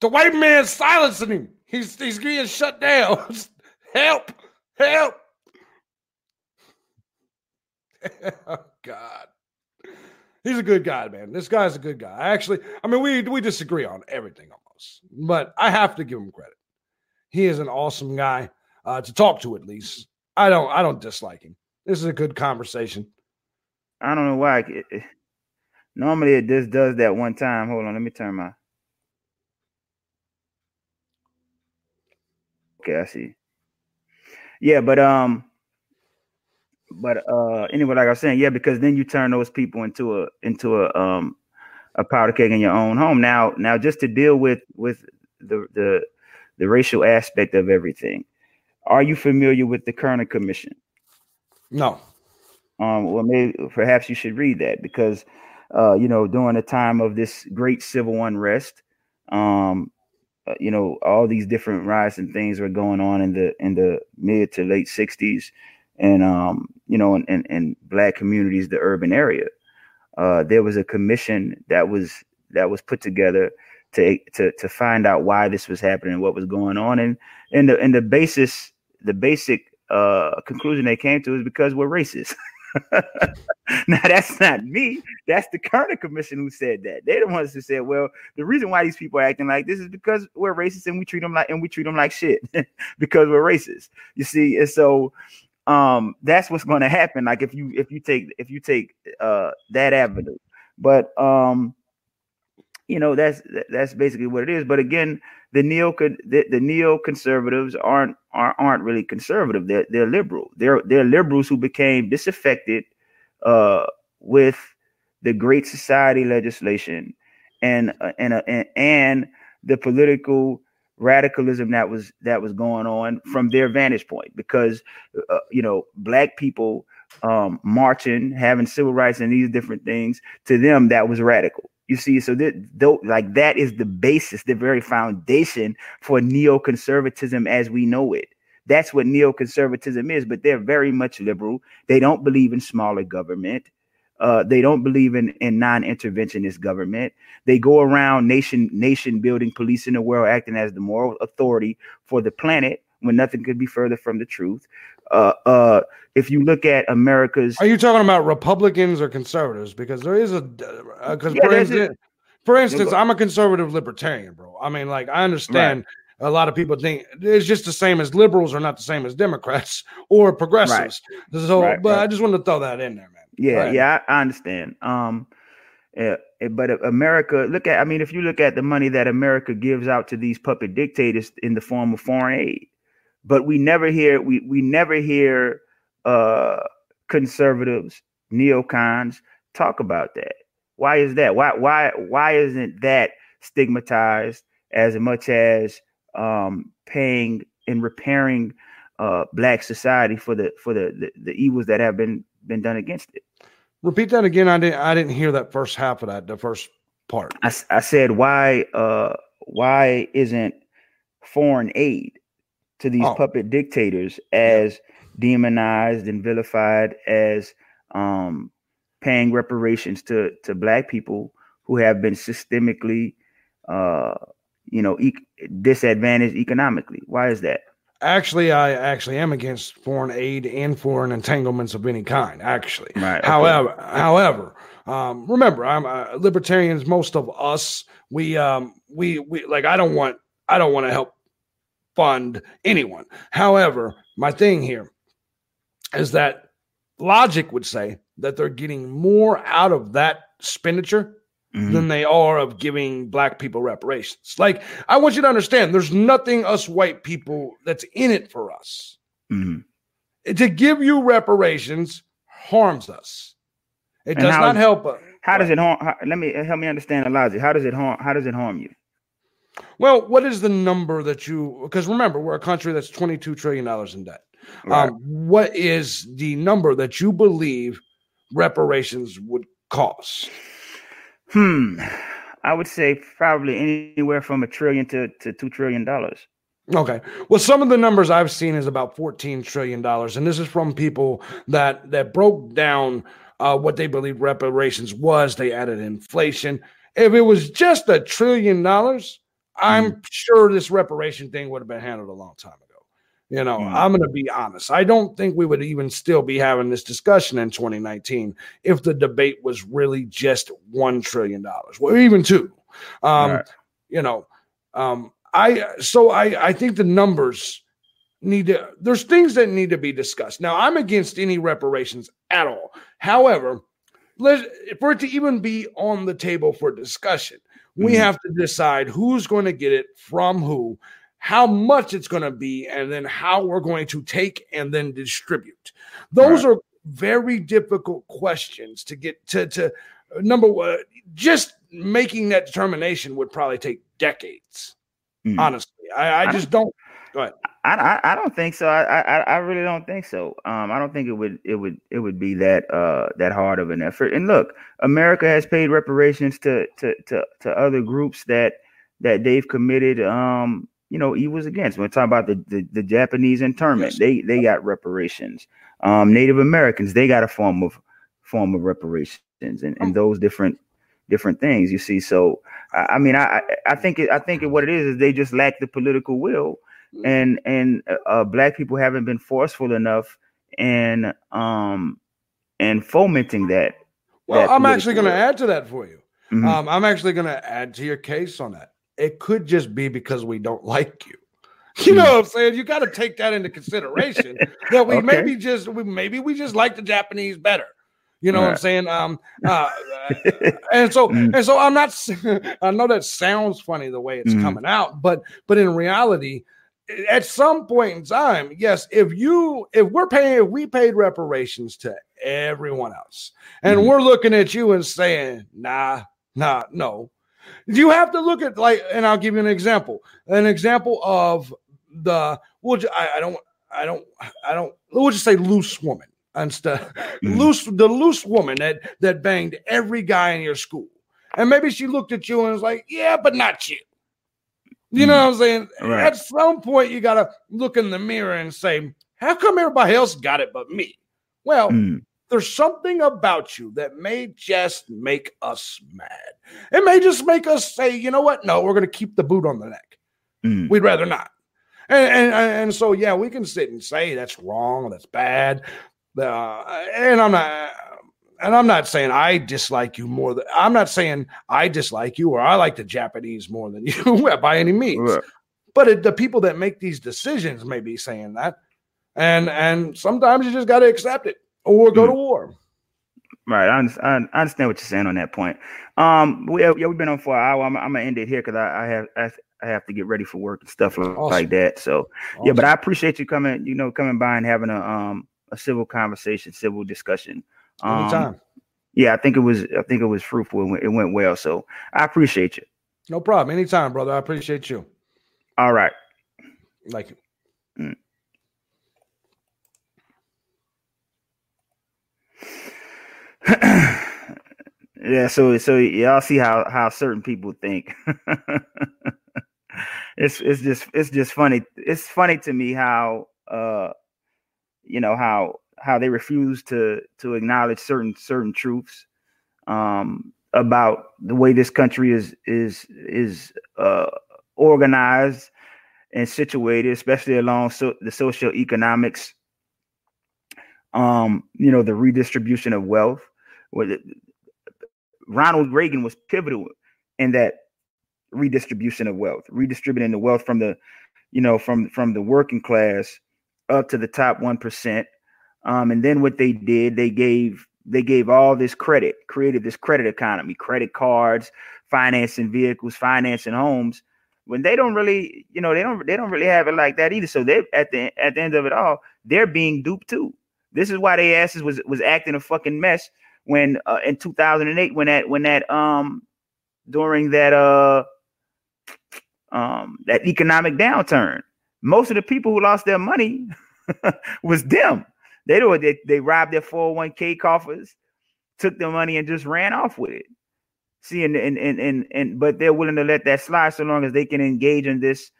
The white man's silencing him. He's he's getting shut down. help. Help. oh God. He's a good guy, man. This guy's a good guy. Actually, I mean, we we disagree on everything almost, but I have to give him credit. He is an awesome guy uh, to talk to, at least. I don't I don't dislike him. This is a good conversation. I don't know why. It, it- normally, it just does that one time. Hold on, let me turn my. Okay, I see. Yeah, but um, but uh, anyway, like I was saying, yeah, because then you turn those people into a into a um a powder keg in your own home. Now, now just to deal with with the the the racial aspect of everything. Are you familiar with the Kerner Commission? No. um, well, maybe perhaps you should read that because, uh, you know, during the time of this great civil unrest, um, uh, you know, all these different riots and things were going on in the in the mid to late '60s, and um, you know, in, in, in black communities, the urban area. Uh, there was a commission that was that was put together to to to find out why this was happening, what was going on, and and the and the basis, the basic uh, conclusion they came to is because we're racist. now that's not me. That's the Kerner Commission who said that. They're the ones who said, "Well, the reason why these people are acting like this is because we're racist and we treat them like and we treat them like shit because we're racist." You see, and so um, that's what's going to happen. Like if you if you take if you take uh, that avenue, but um, you know that's that's basically what it is. But again, the neo the, the neoconservatives aren't aren't aren't really conservative. They're they're liberal. They're they're liberals who became disaffected uh, with the Great Society legislation and uh, and uh, and and the political radicalism that was that was going on from their vantage point because uh, you know black people um marching having civil rights and these different things to them that was radical you see so that like that is the basis the very foundation for neoconservatism as we know it that's what neoconservatism is but they're very much liberal they don't believe in smaller government uh, they don't believe in, in non-interventionist government. They go around nation nation building, policing the world, acting as the moral authority for the planet when nothing could be further from the truth. Uh, uh, if you look at America's, Are you talking about Republicans or conservatives? Because there is a because Yeah, for instance, for instance, I'm a conservative libertarian, bro. I mean, like I understand a lot of people think it's just the same as liberals are not the same as Democrats or progressives. So, Right, but I just wanted to throw that in there, man. Yeah, yeah, I, I understand. Um, yeah, eh, but America, look at, I mean, if you look at the money that America gives out to these puppet dictators in the form of foreign aid, but we never hear, we we never hear uh conservatives, neocons talk about that. Why is that? Why why why isn't that stigmatized as much as um paying and repairing uh black society for the for the, the the evils that have been been done against it Repeat that again. I didn't. I didn't hear that first half of that. The first part. I said why uh why isn't foreign aid to these Oh. puppet dictators as demonized and vilified as um paying reparations to to black people who have been systemically uh you know e- disadvantaged economically why is that Actually, I actually am against foreign aid and foreign entanglements of any kind. Actually, right okay. However, however, um, remember, I'm uh, libertarians. Most of us, we, um, we, we like. I don't want, I don't want to help fund anyone. However, my thing here is that logic would say that they're getting more out of that expenditure Mhm. than they are of giving black people reparations. Like, I want you to understand there's nothing us white people that's in it for us. Mhm. To give you reparations harms us. It And does not is- help us. How does it harm? How, let me help me understand the logic. How does it harm? How does it harm you? Well, what is the number that you? Because remember, we're a country that's twenty-two trillion dollars in debt. Right. Um, what is the number that you believe reparations would cost? Hmm. I would say probably anywhere from a trillion to, to two trillion dollars. Okay. Well, some of the numbers I've seen is about fourteen trillion dollars, and this is from people that that broke down uh, what they believe reparations was. They added inflation. If it was just a trillion dollars, I'm sure this reparation thing would have been handled a long time ago. You know, Mm. I'm going to be honest. I don't think we would even still be having this discussion in 2019 if the debate was really just one trillion dollars, or even two. Um, Right. You know, um, I so I I think the numbers need to. There's things that need to be discussed. Now, I'm against any reparations at all. However, let for it to even be on the table for discussion, we Mhm. have to decide who's going to get it from who, how much it's going to be, and then how we're going to take and then distribute. Those are very difficult questions to get to. To number one, just making that determination would probably take decades. Mhm. Honestly, I, I I just don't. Go ahead. I, I I don't think so. I, I I really don't think so. Um, I don't think it would it would it would be that uh that hard of an effort. And look, America has paid reparations to to to to other groups that that they've committed um you know evils against. We're talking about the the, the Japanese internment. Yes. They they got reparations. Um, Native Americans they got a form of form of reparations and and those different different things. You see, so I, I mean, I I- I think it, I think it, what it is is they just lack the political will and and uh, uh, black people haven't been forceful enough in um and fomenting that. Well, that I'm actually going to add to that for you. Mhm. Um, I'm actually going to add to your case on that. It could just be because we don't like you. You know what I'm saying? You got to take that into consideration that we Okay. maybe just we maybe we just like the Japanese better. You know what I'm saying? Um, uh, and so Mm. and so I'm not. I know that sounds funny the way it's Mhm. coming out, but but in reality, at some point in time, yes, if you if we're paying if we paid reparations to everyone else, and Mhm. we're looking at you and saying, nah, nah, no. You have to look at like, and I'll give you an example. An example of the well, I, I don't, I don't, I don't. We'll just say loose woman instead. Mhm. Loose, the loose woman that that banged every guy in your school, and maybe she looked at you and was like, yeah, but not you. You know what I'm saying? Right. At some point, you got to look in the mirror and say, how come everybody else got it but me? Well, Mm. there's something about you that may just make us mad. It may just make us say, you know what? No, we're going to keep the boot on the neck. Mm. We'd rather not. And, and and so yeah, we can sit and say that's wrong, that's bad. Uh, and I'm not and I'm not saying I dislike you more than I'm not saying I dislike you or I like the Japanese more than you by any means. Right. But it, the people that make these decisions may be saying that. And and sometimes you just got to accept it or go to war. Right, I, I understand what you're saying on that point. Um, we yeah, we've been on for an hour. I'm, I'm gonna end it here because I, I have I, I have to get ready for work and stuff like, Awesome. like that. So yeah, but I appreciate you coming, you know, coming by and having a um a civil conversation, civil discussion. Um, anytime. Yeah, I think it was I think it was fruitful. It went, it went well. So I appreciate you. No problem. Anytime, brother. I appreciate you. All right. Like you. yeah, so so y'all see how how certain people think. it's it's just it's just funny. It's funny to me how uh you know how how they refuse to to acknowledge certain certain truths um about the way this country is is is uh organized and situated, especially along so, the social economics um, you know, the redistribution of wealth. Ronald Reagan was pivotal in that redistribution of wealth, redistributing the wealth from the, you know, from from the working class up to the top one percent. Um, and then what they did, they gave they gave all this credit, created this credit economy, credit cards, financing vehicles, financing homes. When they don't really, you know, they don't they don't really have it like that either. So they at the at the end of it all, they're being duped too. This is why they asses was was acting a fucking mess when uh, in 2008 when that when that um during that uh um that economic downturn most of the people who lost their money was them they do they, they robbed their 401k coffers took their money and just ran off with it. See and and, and and and but they're willing to let that slide so long as they can engage in this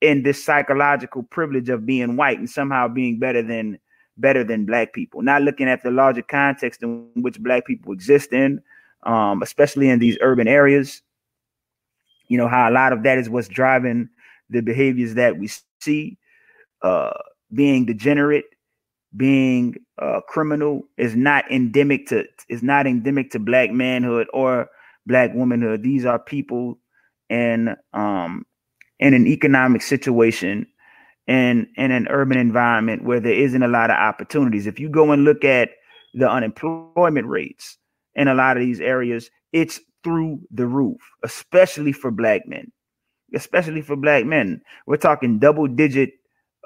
in this psychological privilege of being white and somehow being better than better than black people. Not looking at the larger context in which black people exist in um, especially in these urban areas. You know how a lot of that is what's driving the behaviors that we see uh, being degenerate being a criminal is not endemic to is not endemic to black manhood or black womanhood. These are people in um in an economic situation in in an urban environment where there isn't a lot of opportunities. If you go and look at the unemployment rates in a lot of these areas it's through the roof especially for black men especially for black men. We're talking double digit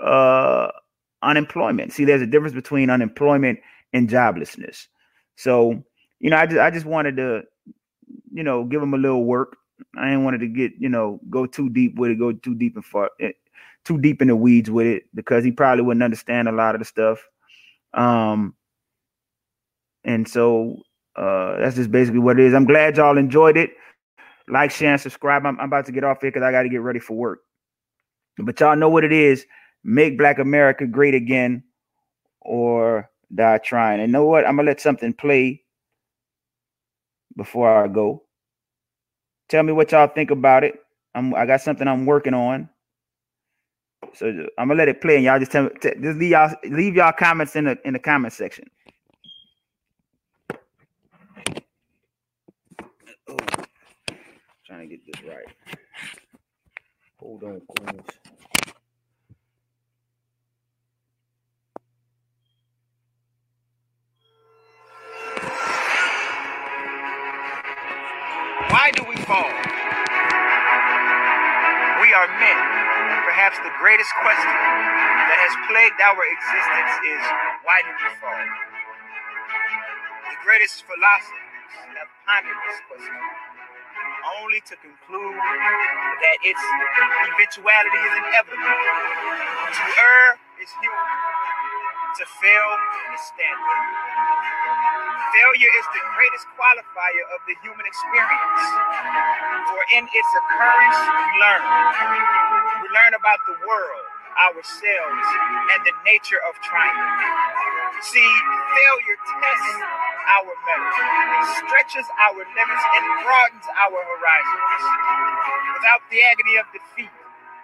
uh unemployment. See there's a difference between unemployment and joblessness. So you know i just i just wanted to you know give him a little work. I didn't wanted to get you know go too deep with it go too deep and far eh, too deep in the weeds with it because he probably wouldn't understand a lot of the stuff. Um and so uh that's just basically what it is. I'm glad y'all enjoyed it. Like share and subscribe. I'm, I'm about to get off here because i got to get ready for work. But y'all know what it is make black america great again or die trying. And know what? I'm gonna let something play before i go. Tell me what y'all think about it. I'm i got something i'm working on. So i'm gonna let it play and y'all just tell me just leave y'all leave y'all comments in the in the comment section. Trying to get this right. Hold on queens Why do we fall? We are men, and perhaps the greatest question that has plagued our existence is why do we fall? The greatest philosophers have pondered this question, only to conclude that its eventuality is inevitable. To err is human, to fail is standard. Failure is the greatest qualifier of the human experience. For in its occurrence, we learn. We learn about the world, ourselves, and the nature of triumph. See, failure tests our mettle, stretches our limits, and broadens our horizons. Without the agony of defeat,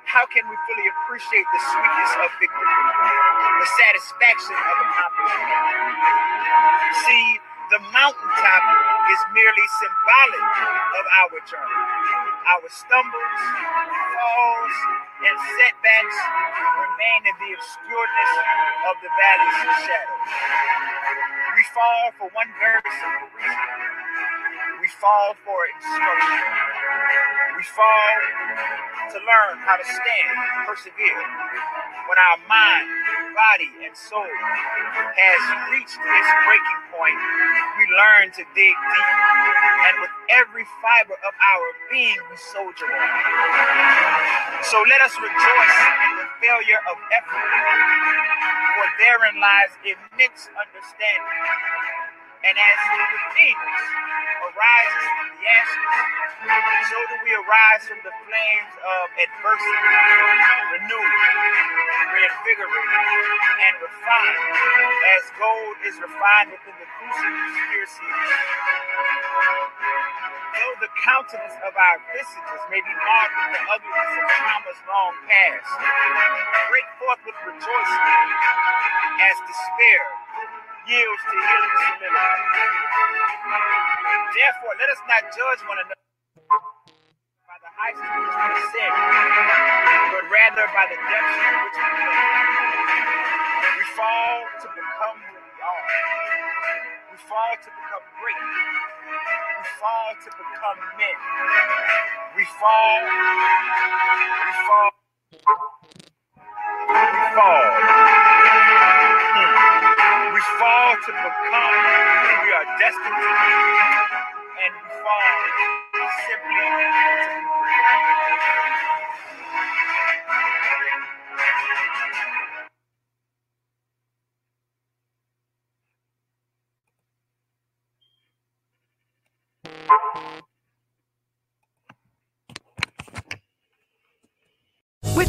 how can we fully appreciate the sweetness of victory, the satisfaction of accomplishment? See, the mountaintop is merely symbolic of our journey. Our stumbles, falls, and setbacks remain in the obscureness of the valley's shadow. We fall for one very simple reason. We fall for instruction. We fall to learn how to stand and persevere. When our mind, body, and soul has reached its breaking point, we learn to dig deep. And with every fiber of our being, we soldier on. So let us rejoice in the failure of effort, for therein lies immense understanding. And as phoenix arises from the ashes, so do we arise from the flames of adversity, renewed, reinvigorated, and refined, as gold is refined within the crucible. Though the countenance of our visages may be marked with the ugliness of traumas long past, break forth with rejoicing as despair yields to healing solidity. Therefore, let us not judge one another by the heights to which we ascend, but rather by the depths to which we fall. We fall to become who we are. We fall to become great. We fall to become men. We fall. We fall. We fall. We fall to become who we are destined to be. And we fall simply to